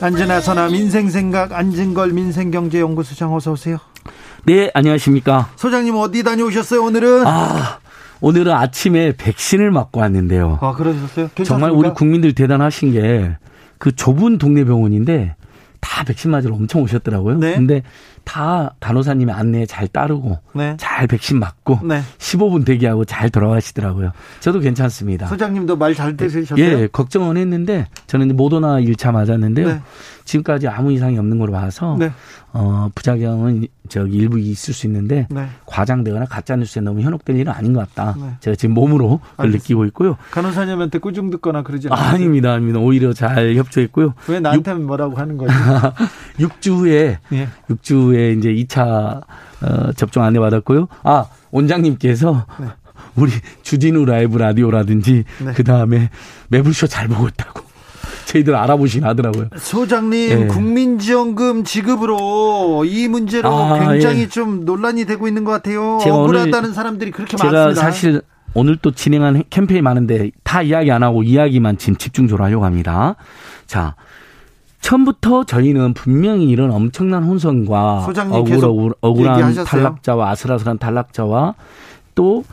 안전하 선아 민생생각 안진걸 민생경제연구소장 어서 오세요. 네, 안녕하십니까. 소장님 어디 다녀오셨어요, 오늘은? 아, 오늘은 아침에 백신을 맞고 왔는데요. 아, 그러셨어요? 괜찮습니까? 정말 우리 국민들 대단하신 게 그 좁은 동네 병원인데 다 백신 맞으러 엄청 오셨더라고요. 네. 근데 다 간호사님의 안내에 잘 따르고 네. 잘 백신 맞고 네. 15분 대기하고 잘 돌아가시더라고요. 저도 괜찮습니다. 소장님도 말 잘 들으셨어요? 예, 걱정은 했는데 저는 모더나 1차 맞았는데요. 네. 지금까지 아무 이상이 없는 걸로 봐서 네. 어, 부작용은 저기 일부 있을 수 있는데 네. 과장되거나 가짜 뉴스에 너무 현혹될 일은 아닌 것 같다. 네. 제가 지금 몸으로 그걸 느끼고 있고요. 간호사님한테 꾸중 듣거나 그러지 않아요? 아닙니다, 아닙니다. 오히려 잘 협조했고요. 왜 나한테 6, 뭐라고 하는 거죠? 6주 후에 예. 6주 후에 이제 2차 어, 접종 안내 받았고요. 아 원장님께서 네. 우리 주진우 라이브 라디오라든지 네. 그 다음에 매불쇼 잘 보고 있다고. 저희들 알아보시긴 하더라고요. 소장님, 예. 국민지원금 지급으로 이 문제로 아, 굉장히 예. 좀 논란이 되고 있는 것 같아요. 제가 억울하다는 사람들이 그렇게 제가 많습니다. 사실 오늘 또 진행한 캠페인 많은데 다 이야기 안 하고 이야기만 지금 집중적으로 하려고 합니다. 자, 처음부터 저희는 분명히 이런 엄청난 혼선과 억울, 억울한 탈락자와 아슬아슬한 탈락자와 또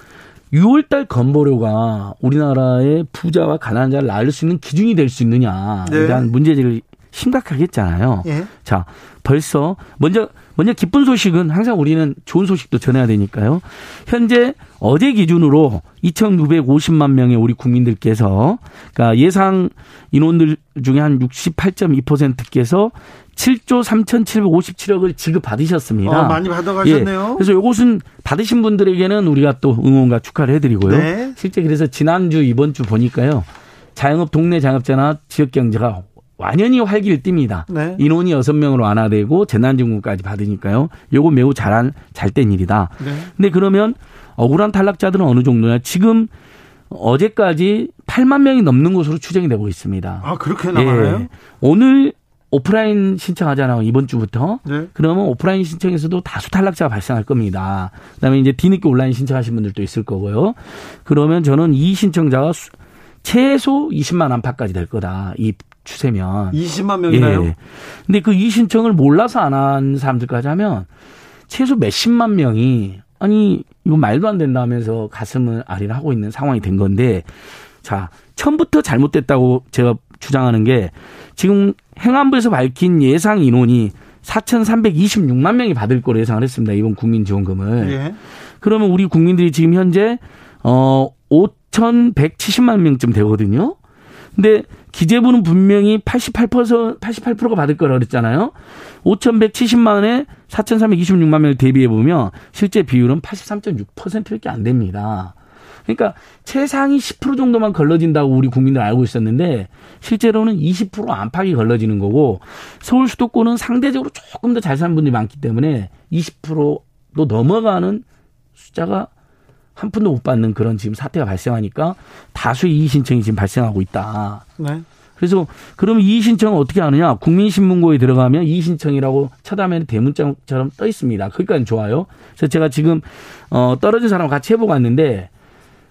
6월달 건보료가 우리나라의 부자와 가난한 자를 낳을 수 있는 기준이 될 수 있느냐에 네. 대한 문제제기를 심각하게 했잖아요. 예. 자, 벌써 먼저 먼저 기쁜 소식은 항상 우리는 좋은 소식도 전해야 되니까요. 현재 어제 기준으로 2,950만 명의 우리 국민들께서 그러니까 예상 인원들 중에 한 68.2%께서 7조 3,757억을 지급받으셨습니다. 어, 많이 받아가셨네요. 예, 그래서 이것은 받으신 분들에게는 우리가 또 응원과 축하를 해드리고요. 네. 실제 그래서 지난주 이번 주 보니까요. 자영업 동네 자영업자나 지역 경제가 완연히 활기를 띱니다. 네. 인원이 여섯 명으로 완화되고 재난지원금까지 받으니까요. 요거 매우 잘한 잘된 일이다. 네. 근데 그러면 억울한 탈락자들은 어느 정도냐? 지금 어제까지 8만 명이 넘는 것으로 추정이 되고 있습니다. 아 그렇게 나가요? 예. 오늘 오프라인 신청하잖아요. 이번 주부터. 네. 그러면 오프라인 신청에서도 다수 탈락자가 발생할 겁니다. 그다음에 이제 뒤늦게 온라인 신청하신 분들도 있을 거고요. 그러면 저는 이 신청자가 최소 20만 안팎까지 될 거다. 이 추세면. 20만 명이나요? 예. 근데 그 이 신청을 몰라서 안 한 사람들까지 하면 최소 몇십만 명이 아니 이거 말도 안 된다 하면서 가슴을 아리하고 있는 상황이 된 건데 자 처음부터 잘못됐다고 제가 주장하는 게 지금 행안부에서 밝힌 예상 인원이 4,326만 명이 받을 거로 예상을 했습니다. 이번 국민지원금을. 예. 그러면 우리 국민들이 지금 현재 어 5,170만 명쯤 되거든요. 근데 기재부는 분명히 88% 88%가 받을 거라 그랬잖아요. 5,170만에 4,326만 명을 대비해 보면 실제 비율은 83.6%밖에 안 됩니다. 그러니까 최상위 10% 정도만 걸러진다고 우리 국민들 알고 있었는데 실제로는 20% 안팎이 걸러지는 거고 서울 수도권은 상대적으로 조금 더 잘 사는 분들이 많기 때문에 20%도 넘어가는 숫자가 한 푼도 못 받는 그런 지금 사태가 발생하니까 다수의 이의 신청이 지금 발생하고 있다. 네. 그래서 그럼 이의 신청은 어떻게 하느냐? 국민신문고에 들어가면 이의 신청이라고 쳐다면 대문자처럼 떠 있습니다. 거기까지 좋아요. 그래서 제가 지금 어 떨어진 사람 같이 해보고 왔는데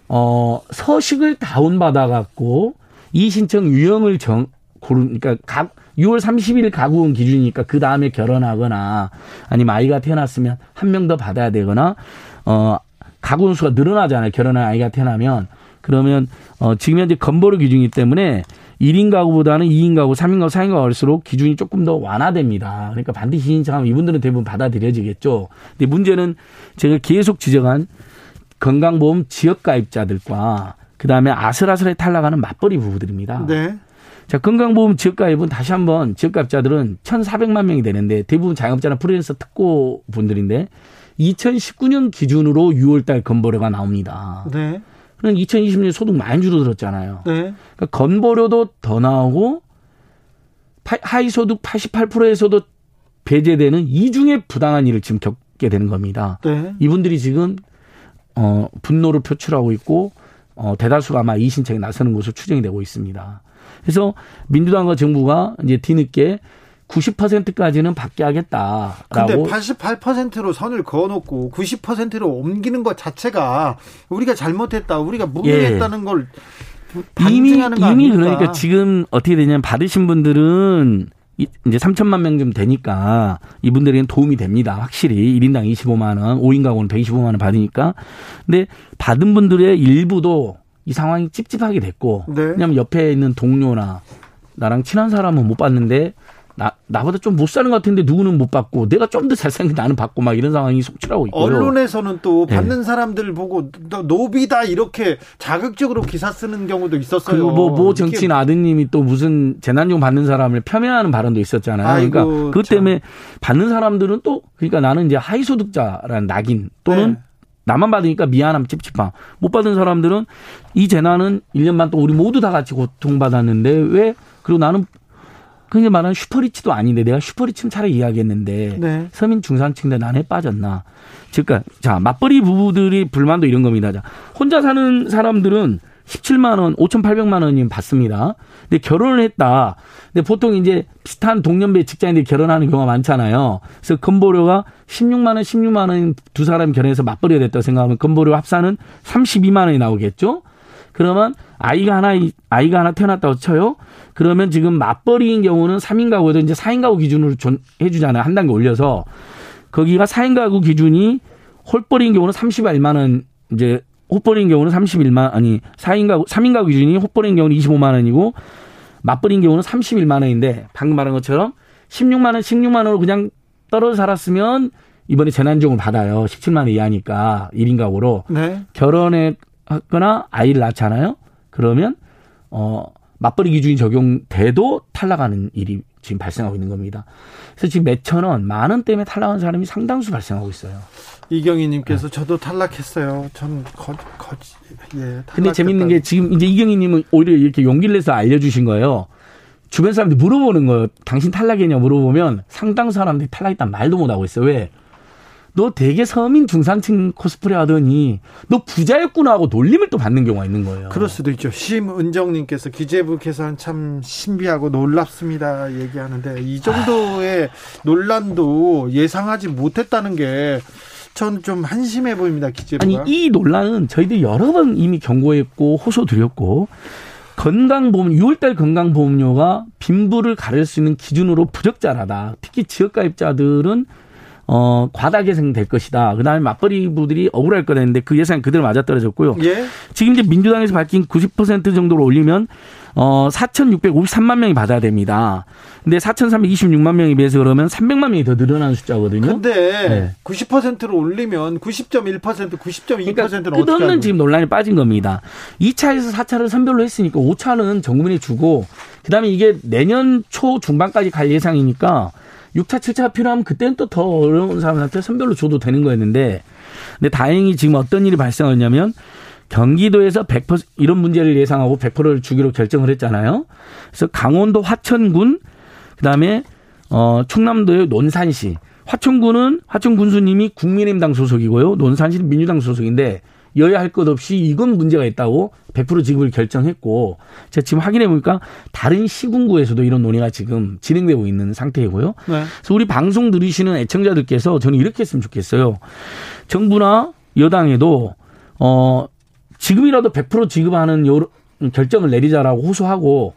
어, 서식을 다운 받아 갖고 이 신청 유형을 정, 고르, 그러니까 각, 6월 30일 가구원 기준이니까 그 다음에 결혼하거나 아니면 아이가 태어났으면 한 명 더 받아야 되거나 어, 가구 수가 늘어나잖아요. 결혼한 아이가 태어나면. 그러면 어 지금 현재 건보료 기준이기 때문에 1인 가구보다는 2인 가구, 3인 가구, 4인 가구 할수록 기준이 조금 더 완화됩니다. 그러니까 반드시 신청하면 이분들은 대부분 받아들여지겠죠. 근데 문제는 제가 계속 지적한 건강보험 지역가입자들과 그다음에 아슬아슬하게 탈락하는 맞벌이 부부들입니다. 네. 자, 건강보험 지역가입은 다시 한번 지역가입자들은 1,400만 명이 되는데 대부분 자영업자나 프리랜서 특고 분들인데 2019년 기준으로 6월달 건보료가 나옵니다. 네. 그럼 2020년 소득 많이 줄어들었잖아요. 네. 그러니까 건보료도 더 나오고 하위 소득 88%에서도 배제되는 이중에 부당한 일을 지금 겪게 되는 겁니다. 네. 이분들이 지금 어 분노를 표출하고 있고 어 대다수가 아마 이 신청에 나서는 것으로 추정이 되고 있습니다. 그래서 민주당과 정부가 이제 뒤늦게 90%까지는 받게 하겠다라고. 근데 88%로 선을 그어놓고 90%로 옮기는 것 자체가 우리가 잘못했다, 우리가 무능했다는 예. 걸 이미 이미 그러니까 지금 어떻게 되냐면 받으신 분들은 이제 3천만 명 좀 되니까 이분들에겐 도움이 됩니다. 확실히 1인당 25만 원, 5인 가구는 125만 원 받으니까. 근데 받은 분들의 일부도 이 상황이 찝찝하게 됐고 네. 왜냐하면 옆에 있는 동료나 나랑 친한 사람은 못 봤는데 나, 나보다 좀 못 사는 것 같은데 누구는 못 받고 내가 좀 더 잘생긴 나는 받고 막 이런 상황이 속출하고 있고요. 언론에서는 또 네. 받는 네. 사람들 보고 노비다 이렇게 자극적으로 기사 쓰는 경우도 있었어요. 그뭐 모 정치인 아드님이 또 무슨 재난용 받는 사람을 폄훼하는 발언도 있었잖아요. 아이고, 그러니까 그것 때문에 참. 받는 사람들은 또 그러니까 나는 이제 하위소득자라는 낙인 또는 네. 나만 받으니까 미안함 찝찝함. 못 받은 사람들은 이 재난은 1년 반 동안 우리 모두 다 같이 고통받았는데 왜 그리고 나는 그게 말하는 슈퍼리치도 아닌데 내가 슈퍼리치는 차라리 이야기했는데 네. 서민 중산층인데 난에 빠졌나. 즉, 그러니까 자 맞벌이 부부들이 불만도 이런 겁니다. 자, 혼자 사는 사람들은 17만 원, 5,800만 원이면 받습니다. 근데 결혼을 했다. 근데 보통 이제 비슷한 동년배 직장인들이 결혼하는 경우가 많잖아요. 그래서 건보료가 16만 원, 16만 원 두 사람이 결혼해서 맞벌이가 됐다고 생각하면 건보료 합산은 32만 원이 나오겠죠? 그러면 아이가 하나 아이가 하나 태어났다고 쳐요. 그러면 지금 맞벌이인 경우는 3인 가구에도 이제 4인 가구 기준으로 해 주잖아요. 한 단계 올려서 거기가 4인 가구 기준이 홀벌이인 경우는 31만 원 이제 홀벌인 경우는 31만 아니 4인 가구 3인 가구 기준이 홀벌인 경우는 25만 원이고 맞벌인 경우는 31만 원인데 방금 말한 것처럼 16만 원, 16만 원으로 그냥 떨어져 살았으면 이번에 재난지원을 받아요. 17만 원 이하니까 1인 가구로. 네. 결혼 했거나 아이를 낳잖아요. 그러면 어 맞벌이 기준이 적용돼도 탈락하는 일이 지금 발생하고 있는 겁니다. 그래서 지금 몇천 원, 만 원 때문에 탈락한 사람이 상당수 발생하고 있어요. 이경희님께서 네. 저도 탈락했어요. 전 거, 거, 예. 근데 재밌는 게 지금 이제 이경희님은 오히려 이렇게 용기를 내서 알려주신 거예요. 주변 사람들이 물어보는 거예요. 당신 탈락이냐 물어보면 상당수 사람들이 탈락했단 말도 못 하고 있어요. 왜? 너 되게 서민 중산층 코스프레 하더니 너 부자였구나 하고 놀림을 또 받는 경우가 있는 거예요. 그럴 수도 있죠. 심은정님께서 기재부 계산 참 신비하고 놀랍습니다. 얘기하는데 이 정도의 논란도 예상하지 못했다는 게 전좀 한심해 보입니다. 기재부가. 아니 이 논란은 저희들이 여러 번 이미 경고했고 호소드렸고 건강보험 6월달 건강보험료가 빈부를 가릴 수 있는 기준으로 부적절하다. 특히 지역가입자들은 어, 과다 개선될 것이다. 그 다음에 맞벌이부들이 억울할 거다 했는데 그 예상 그대로 맞아떨어졌고요. 예? 지금 이제 민주당에서 밝힌 90% 정도로 올리면 어, 4,653만 명이 받아야 됩니다. 근데 4,326만 명에 비해서 그러면 300만 명이 더 늘어나는 숫자거든요. 근데 네. 90%로 올리면 90.1%, 90.2%는 그러니까 끝없는 지금 논란이 빠진 겁니다. 2차에서 4차를 선별로 했으니까 5차는 정부이 주고 그다음에 이게 내년 초 중반까지 갈 예상이니까 6차, 7차가 필요하면 그때는 또 더 어려운 사람한테 선별로 줘도 되는 거였는데 근데 다행히 지금 어떤 일이 발생했냐면 경기도에서 100% 이런 문제를 예상하고 100%를 주기로 결정을 했잖아요. 그래서 강원도 화천군 그다음에 어 충남도의 논산시 화천군은 화천 군수님이 국민의힘당 소속이고요. 논산시는 민주당 소속인데 여야 할 것 없이 이건 문제가 있다고 100% 지급을 결정했고 제가 지금 확인해 보니까 다른 시군구에서도 이런 논의가 지금 진행되고 있는 상태이고요. 네. 그래서 우리 방송 들으시는 애청자들께서 저는 이렇게 했으면 좋겠어요. 정부나 여당에도 어 지금이라도 100% 지급하는 요 결정을 내리자라고 호소하고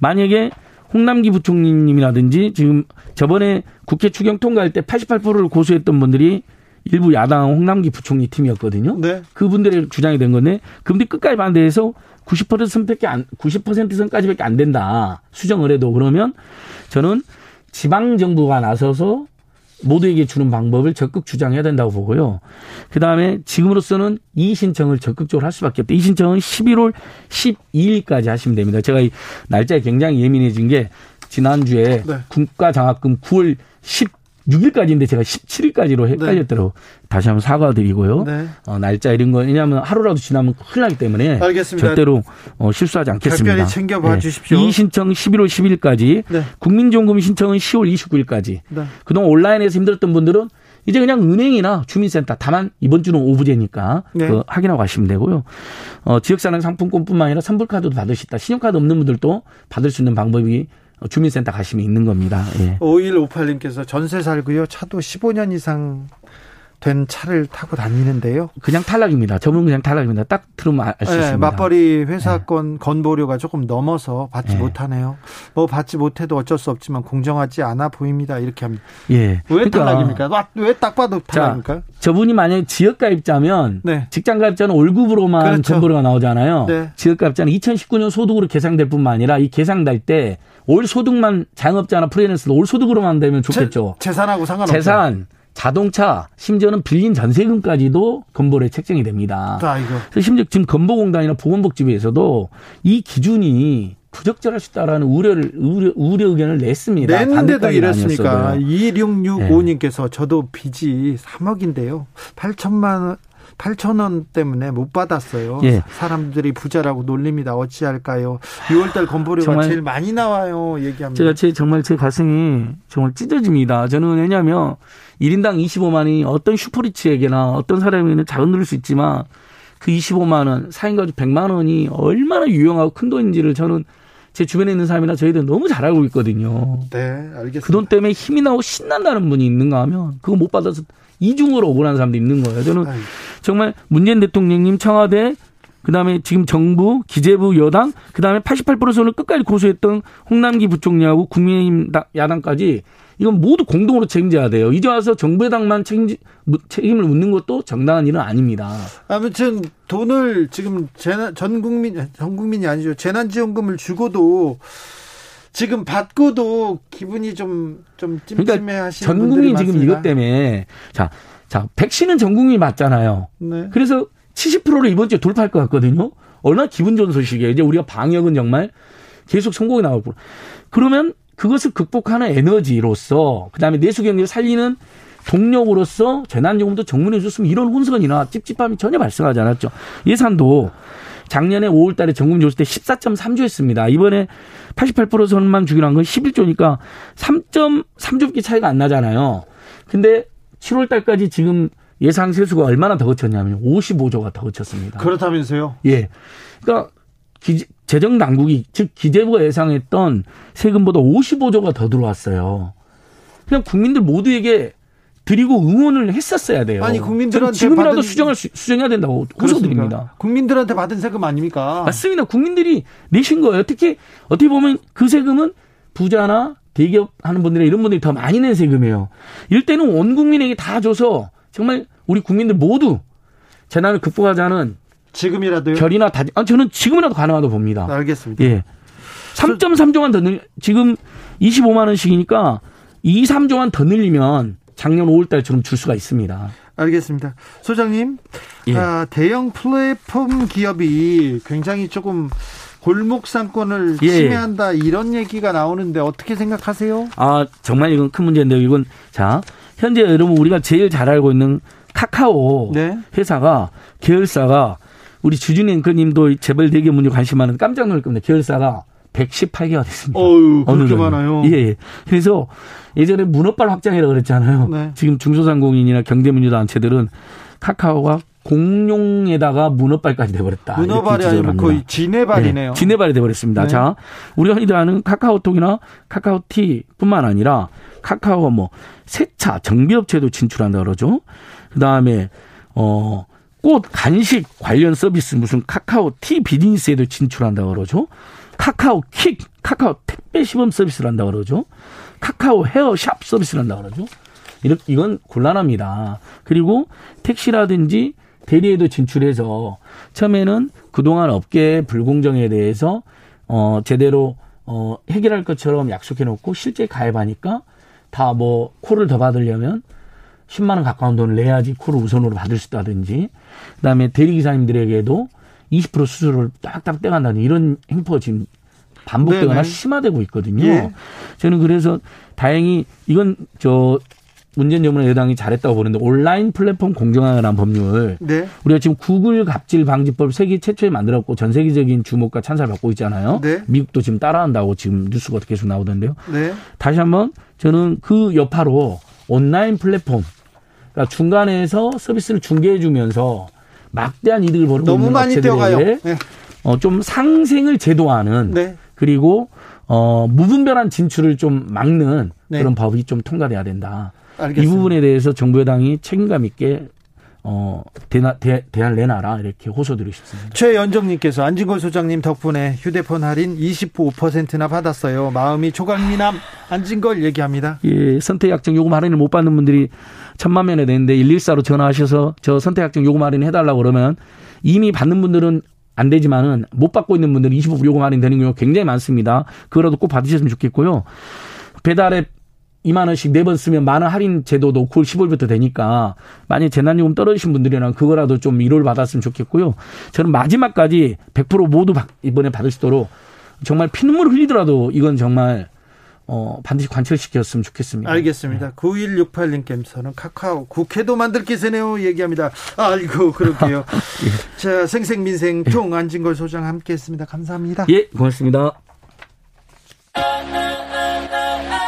만약에 홍남기 부총리님이라든지 지금 저번에 국회 추경 통과할 때 88%를 고수했던 분들이 일부 야당 홍남기 부총리 팀이었거든요. 네. 그분들의 주장이 된 건데 그분들이 끝까지 반대해서 90%선밖에 안, 90%선까지밖에 안 된다. 수정을 해도 그러면 저는 지방 정부가 나서서 모두에게 주는 방법을 적극 주장해야 된다고 보고요. 그 다음에 지금으로서는 이 신청을 적극적으로 할 수밖에 없다. 이 신청은 11월 12일까지 하시면 됩니다. 제가 이 날짜에 굉장히 예민해진 게 지난주에 네. 국가장학금 9월 10 6일까지인데 제가 17일까지로 헷갈렸더라고. 네. 다시 한번 사과드리고요. 네. 어, 날짜 이런 거 왜냐하면 하루라도 지나면 큰일 나기 때문에 알겠습니다. 절대로 어, 실수하지 않겠습니다. 특별히 챙겨봐 네. 주십시오. 이 신청 11월 10일까지, 네. 국민연금 신청은 10월 29일까지. 그동안 온라인에서 힘들었던 분들은 이제 그냥 은행이나 주민센터 다만 이번 주는 오부제니까 네. 그 확인하고 가시면 되고요. 어, 지역사랑 상품권뿐만 아니라 선불카드도 받을 수 있다. 신용카드 없는 분들도 받을 수 있는 방법이 주민센터 가시면 있는 겁니다. 예. 5158님께서 전세 살고요. 차도 15년 이상 된 차를 타고 다니는데요. 그냥 탈락입니다. 저분 그냥 탈락입니다. 딱 들으면 알수 네, 있습니다. 맞벌이 회사권 네. 건보료가 조금 넘어서 받지 네. 못하네요. 뭐 받지 못해도 어쩔 수 없지만 공정하지 않아 보입니다. 이렇게 합니다. 예. 왜 그러니까, 탈락입니까? 왜 딱 봐도 탈락입니까? 자, 저분이 만약에 지역가입자면 네. 직장가입자는 월급으로만 그렇죠. 건보료가 나오잖아요. 네. 지역가입자는 2019년 소득으로 계상될 뿐만 아니라 이 계상될 때 올 소득만 장업자나 프리랜서도 올 소득으로만 되면 좋겠죠. 재, 재산하고 상관없죠. 재산 자동차, 심지어는 빌린 전세금까지도 건보료에 책정이 됩니다. 아이고. 그래서 심지어 지금 건보공단이나 보건복지부에서도 이 기준이 부적절할 수 있다라는 우려를 우려, 우려 의견을 냈습니다. 냈는데도 이랬습니까? 2665님께서 네. 저도 빚이 3억인데요. 8천만 원 8천 원 때문에 못 받았어요. 예. 사람들이 부자라고 놀립니다. 어찌할까요? 6월달 건보료가 제일 많이 나와요. 얘기합니다. 제가 제 정말 제 가슴이 정말 찢어집니다. 저는 왜냐하면 1인당 25만이 어떤 슈퍼리치에게나 어떤 사람에게는 작은 늘을 수 있지만 그 25만 원, 4인 가족 100만 원이 얼마나 유용하고 큰 돈인지를 저는 제 주변에 있는 사람이나 저희들 너무 잘 알고 있거든요. 네, 알겠습니다. 그 돈 때문에 힘이 나고 신난다는 분이 있는가 하면 그거 못 받아서 이중으로 억울한 사람도 있는 거예요. 저는 정말 문재인 대통령님 청와대 그다음에 지금 정부, 기재부, 여당, 그다음에 88% 선을 끝까지 고수했던 홍남기 부총리하고 국민의힘 야당까지 이건 모두 공동으로 책임져야 돼요. 이제 와서 정부 여당만 책임 책임을 묻는 것도 정당한 일은 아닙니다. 아무튼 돈을 지금 재난, 전 국민 전 국민이 아니죠. 재난지원금을 주고도 지금 받고도 기분이 좀, 좀 찜찜해 그러니까 하시는 전 국민이 지금 이것 때문에 자, 자, 백신은 전 국민이 맞잖아요. 네. 그래서 70%를 이번 주에 돌파할 것 같거든요. 얼마나 기분 좋은 소식이에요. 이제 우리가 방역은 정말 계속 성공이 나올 거고. 그러면 그것을 극복하는 에너지로서 그다음에 내수 경기를 살리는 동력으로서 재난지원금도 정문해 줬으면 이런 혼선이나 찝찝함이 전혀 발생하지 않았죠. 예산도 작년에 5월 달에 정금 줬을 때 14.3조였습니다. 이번에 88% 선만 주기로 한 건 11조니까 3.3조밖에 차이가 안 나잖아요. 근데 7월 달까지 지금 예상 세수가 얼마나 더 거쳤냐면 55조가 더 거쳤습니다. 그렇다면서요? 예. 그러니까 기, 재정 당국이 즉 기재부가 예상했던 세금보다 55조가 더 들어왔어요. 그냥 국민들 모두에게 드리고 응원을 했었어야 돼요. 아니 국민들한테 지금이라도 받은... 수정을 수정해야 된다고 호소드립니다. 국민들한테 받은 세금 아닙니까? 맞습니다. 국민들이 내신 거예요. 특히 어떻게 보면 그 세금은 부자나 대기업 하는 분들이 이런 분들이 더 많이 낸 세금이에요. 이럴 때는 온 국민에게 다 줘서 정말 우리 국민들 모두 재난을 극복하자는 지금이라도요? 결이나 다, 아, 저는 지금이라도 가능하다고 봅니다. 알겠습니다. 예. 3.3조만 더 늘, 지금 25만 원씩이니까 2, 3조만 더 늘리면 작년 5월 달처럼 줄 수가 있습니다. 알겠습니다. 소장님, 예. 아, 대형 플랫폼 기업이 굉장히 조금 골목 상권을 예. 침해한다 이런 얘기가 나오는데 어떻게 생각하세요? 아 정말 이건 큰 문제인데요. 이건 자 현재 여러분 우리가 제일 잘 알고 있는 카카오 네. 회사가 계열사가 우리 주진 앵커님도 재벌 대기업 문제 관심 많은 깜짝 놀랄 겁니다. 계열사가 118개가 됐습니다. 어유 그렇게 많아요. 예, 예. 그래서 예전에 문어발 확장이라고 그랬잖아요. 네. 지금 중소상공인이나 경제민주단체들은 카카오가 공룡에다가 문어발까지 돼버렸다. 문어발이 아니라 거의 지네발이네요. 네, 지네발이 돼버렸습니다. 네. 자, 우리가 흔히들 아는 카카오톡이나 카카오티뿐만 아니라 카카오가 뭐 세차, 정비업체도 진출한다 그러죠. 그 다음에 어. 꽃 간식 관련 서비스 무슨 카카오 티 비즈니스에도 진출한다 그러죠. 카카오 킥, 카카오 택배 시범 서비스를 한다 그러죠. 카카오 헤어 샵 서비스를 한다 그러죠. 이건 곤란합니다. 그리고 택시라든지 대리에도 진출해서 처음에는 그동안 업계 불공정에 대해서 어 제대로 어 해결할 것처럼 약속해 놓고 실제 가입하니까 다뭐 콜을 더 받으려면 10만 원 가까운 돈을 내야지 콜을 우선으로 받을 수 있다든지 그다음에 대리 기사님들에게도 20% 수수료를 딱딱 떼간다는 이런 행포가 지금 반복되거나 네네. 심화되고 있거든요. 예. 저는 그래서 다행히 이건 저 문재인 정부나 여당이 잘했다고 보는데 온라인 플랫폼 공정화라는 법률 네. 우리가 지금 구글 갑질 방지법 세계 최초에 만들었고 전 세계적인 주목과 찬사를 받고 있잖아요. 네. 미국도 지금 따라한다고 지금 뉴스가 계속 나오던데요. 네. 다시 한번 저는 그 여파로 온라인 플랫폼 그러니까 중간에서 서비스를 중개해 주면서 막대한 이득을 벌고 너무 있는 많이 업체들에게 네. 어, 좀 상생을 제도화하는 네. 그리고 어, 무분별한 진출을 좀 막는 네. 그런 법이 좀 통과돼야 된다. 알겠습니다. 이 부분에 대해서 정부 여당이 책임감 있게 어, 대나, 대, 대안 내놔라 이렇게 호소드리고 싶습니다. 최연정님께서 안진걸 소장님 덕분에 휴대폰 할인 25%나 받았어요. 마음이 조각미남 안진걸 얘기합니다. 예, 선택약정 요금 할인을 못 받는 분들이 천만 명에 되는데 114로 전화하셔서 저 선택약정 요금 할인 해달라고 그러면 이미 받는 분들은 안 되지만은 못 받고 있는 분들은 25% 요금 할인 되는 경우가 굉장히 많습니다. 그거라도 꼭 받으셨으면 좋겠고요. 배달앱 2만 원씩 네 번 쓰면 만 원 할인 제도도 9월 15일부터 되니까 만약 재난요금 떨어지신 분들이랑 그거라도 좀 위로를 받았으면 좋겠고요. 저는 마지막까지 100% 모두 이번에 받을 수 있도록 정말 피눈물 흘리더라도 이건 정말 어, 반드시 관철시켰으면 좋겠습니다. 알겠습니다. 네. 9168님께서는 카카오 국회도 만들 기 세네요 얘기합니다. 아이고, 그렇게요. [laughs] 예. 자, 생생민생 총 안진걸 소장 함께 했습니다. 감사합니다. 예, 고맙습니다. [laughs]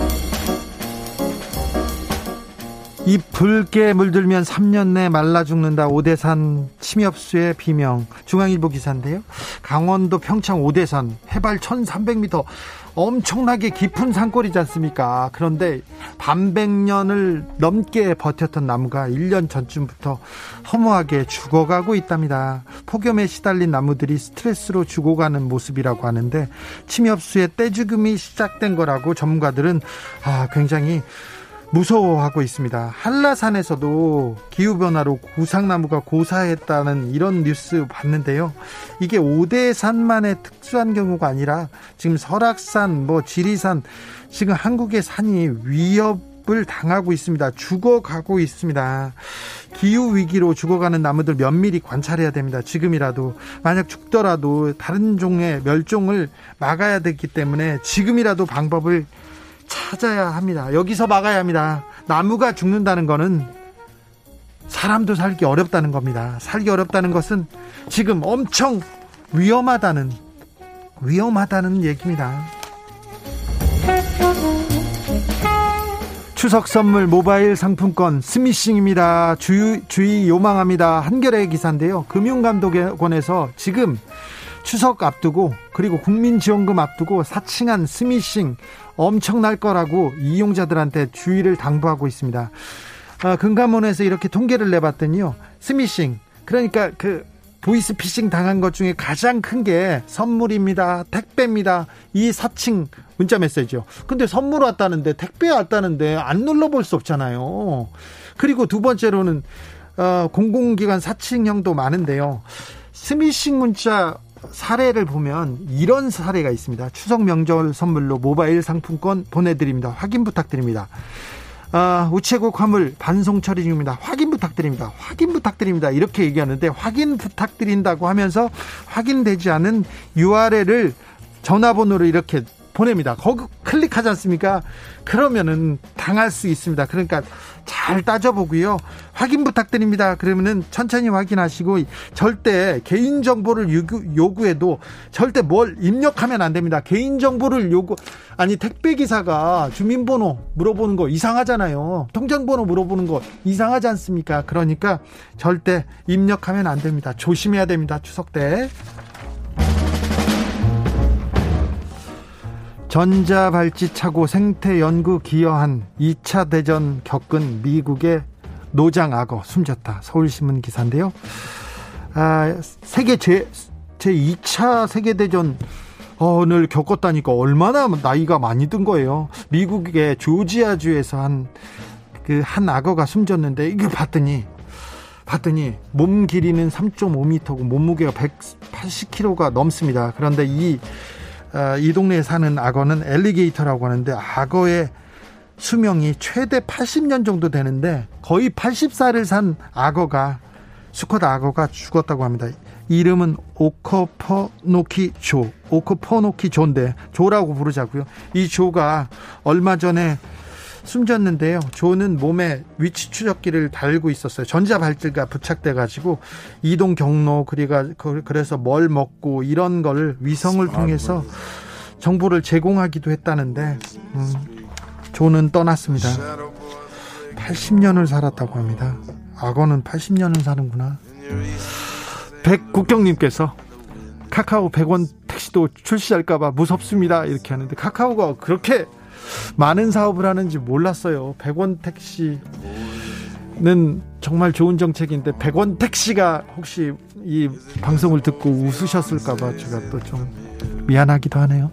이 붉게 물들면 3년 내 말라 죽는다. 오대산 침엽수의 비명. 중앙일보 기사인데요. 강원도 평창 오대산 해발 1300m 엄청나게 깊은 산골이지 않습니까? 그런데 반백년을 넘게 버텼던 나무가 1년 전쯤부터 허무하게 죽어가고 있답니다. 폭염에 시달린 나무들이 스트레스로 죽어가는 모습이라고 하는데 침엽수의 떼죽음이 시작된 거라고 전문가들은 아, 굉장히 무서워하고 있습니다. 한라산에서도 기후변화로 구상나무가 고사했다는 이런 뉴스 봤는데요. 이게 오대산만의 특수한 경우가 아니라 지금 설악산, 뭐 지리산, 지금 한국의 산이 위협을 당하고 있습니다. 죽어가고 있습니다. 기후 위기로 죽어가는 나무들 면밀히 관찰해야 됩니다. 지금이라도 만약 죽더라도 다른 종의 멸종을 막아야 되기 때문에 지금이라도 방법을 찾아야 합니다. 여기서 막아야 합니다. 나무가 죽는다는 거는 사람도 살기 어렵다는 겁니다. 살기 어렵다는 것은 지금 엄청 위험하다는 위험하다는 얘기입니다. 추석 선물 모바일 상품권 스미싱입니다. 주의, 주의 요망합니다. 한겨레 기사인데요. 금융감독원에서 지금 추석 앞두고 그리고 국민지원금 앞두고 사칭한 스미싱 엄청날 거라고 이용자들한테 주의를 당부하고 있습니다. 아, 금감원에서 이렇게 통계를 내봤더니요. 스미싱 그러니까 그 보이스피싱 당한 것 중에 가장 큰 게 선물입니다. 택배입니다. 이 사칭 문자 메시지요. 근데 선물 왔다는데 택배 왔다는데 안 눌러볼 수 없잖아요. 그리고 두 번째로는 어, 공공기관 사칭형도 많은데요. 스미싱 문자 사례를 보면 이런 사례가 있습니다. 추석 명절 선물로 모바일 상품권 보내드립니다. 확인 부탁드립니다. 아, 우체국 화물 반송 처리 중입니다. 확인 부탁드립니다. 확인 부탁드립니다. 이렇게 얘기하는데 확인 부탁드린다고 하면서 확인되지 않은 URL을 전화번호로 이렇게 보냅니다. 거기 클릭하지 않습니까? 그러면은 당할 수 있습니다. 그러니까 잘 따져보고요. 확인 부탁드립니다. 그러면은 천천히 확인하시고 절대 개인 정보를 요구, 요구해도 절대 뭘 입력하면 안 됩니다. 개인 정보를 요구, 아니, 택배 기사가 주민번호 물어보는 거 이상하잖아요. 통장번호 물어보는 거 이상하지 않습니까? 그러니까 절대 입력하면 안 됩니다. 조심해야 됩니다. 추석 때. 전자발찌 차고 생태 연구 기여한 2차 대전 겪은 미국의 노장 악어 숨졌다. 서울신문 기사인데요. 아, 세계 제, 제 2차 세계대전 을 겪었다니까 얼마나 나이가 많이 든 거예요. 미국의 조지아주에서 한, 그, 한 악어가 숨졌는데, 이거 봤더니, 봤더니, 몸 길이는 3.5m고, 몸무게가 180kg가 넘습니다. 그런데 이, 어, 이 동네에 사는 악어는 엘리게이터라고 하는데 악어의 수명이 최대 80년 정도 되는데 거의 80살을 산 악어가 수컷 악어가 죽었다고 합니다. 이름은 오커퍼노키 조, 오커퍼노키 조인데 조라고 부르자고요. 이 조가 얼마 전에 숨졌는데요. 조는 몸에 위치 추적기를 달고 있었어요. 전자 발찌가 부착돼 가지고 이동 경로 그리가 그래서 뭘 먹고 이런 걸 위성을 통해서 정보를 제공하기도 했다는데 음, 조는 떠났습니다. 80년을 살았다고 합니다. 악어는 80년을 사는구나. 백국경님께서 카카오 100원 택시도 출시할까봐 무섭습니다. 이렇게 하는데 카카오가 그렇게 많은 사업을 하는지 몰랐어요. 100원 택시는 정말 좋은 정책인데 100원 택시가 혹시 이 방송을 듣고 웃으셨을까 봐 제가 또 좀 미안하기도 하네요.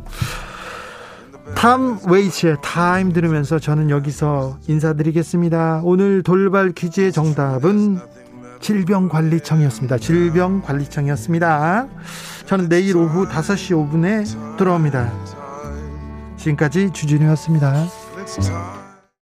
탐 웨이츠의 타임 들으면서 저는 여기서 인사드리겠습니다. 오늘 돌발 퀴즈의 정답은 질병관리청이었습니다. 질병관리청이었습니다. 저는 내일 오후 5시 5분에 돌아옵니다. 지금까지 주진우였습니다.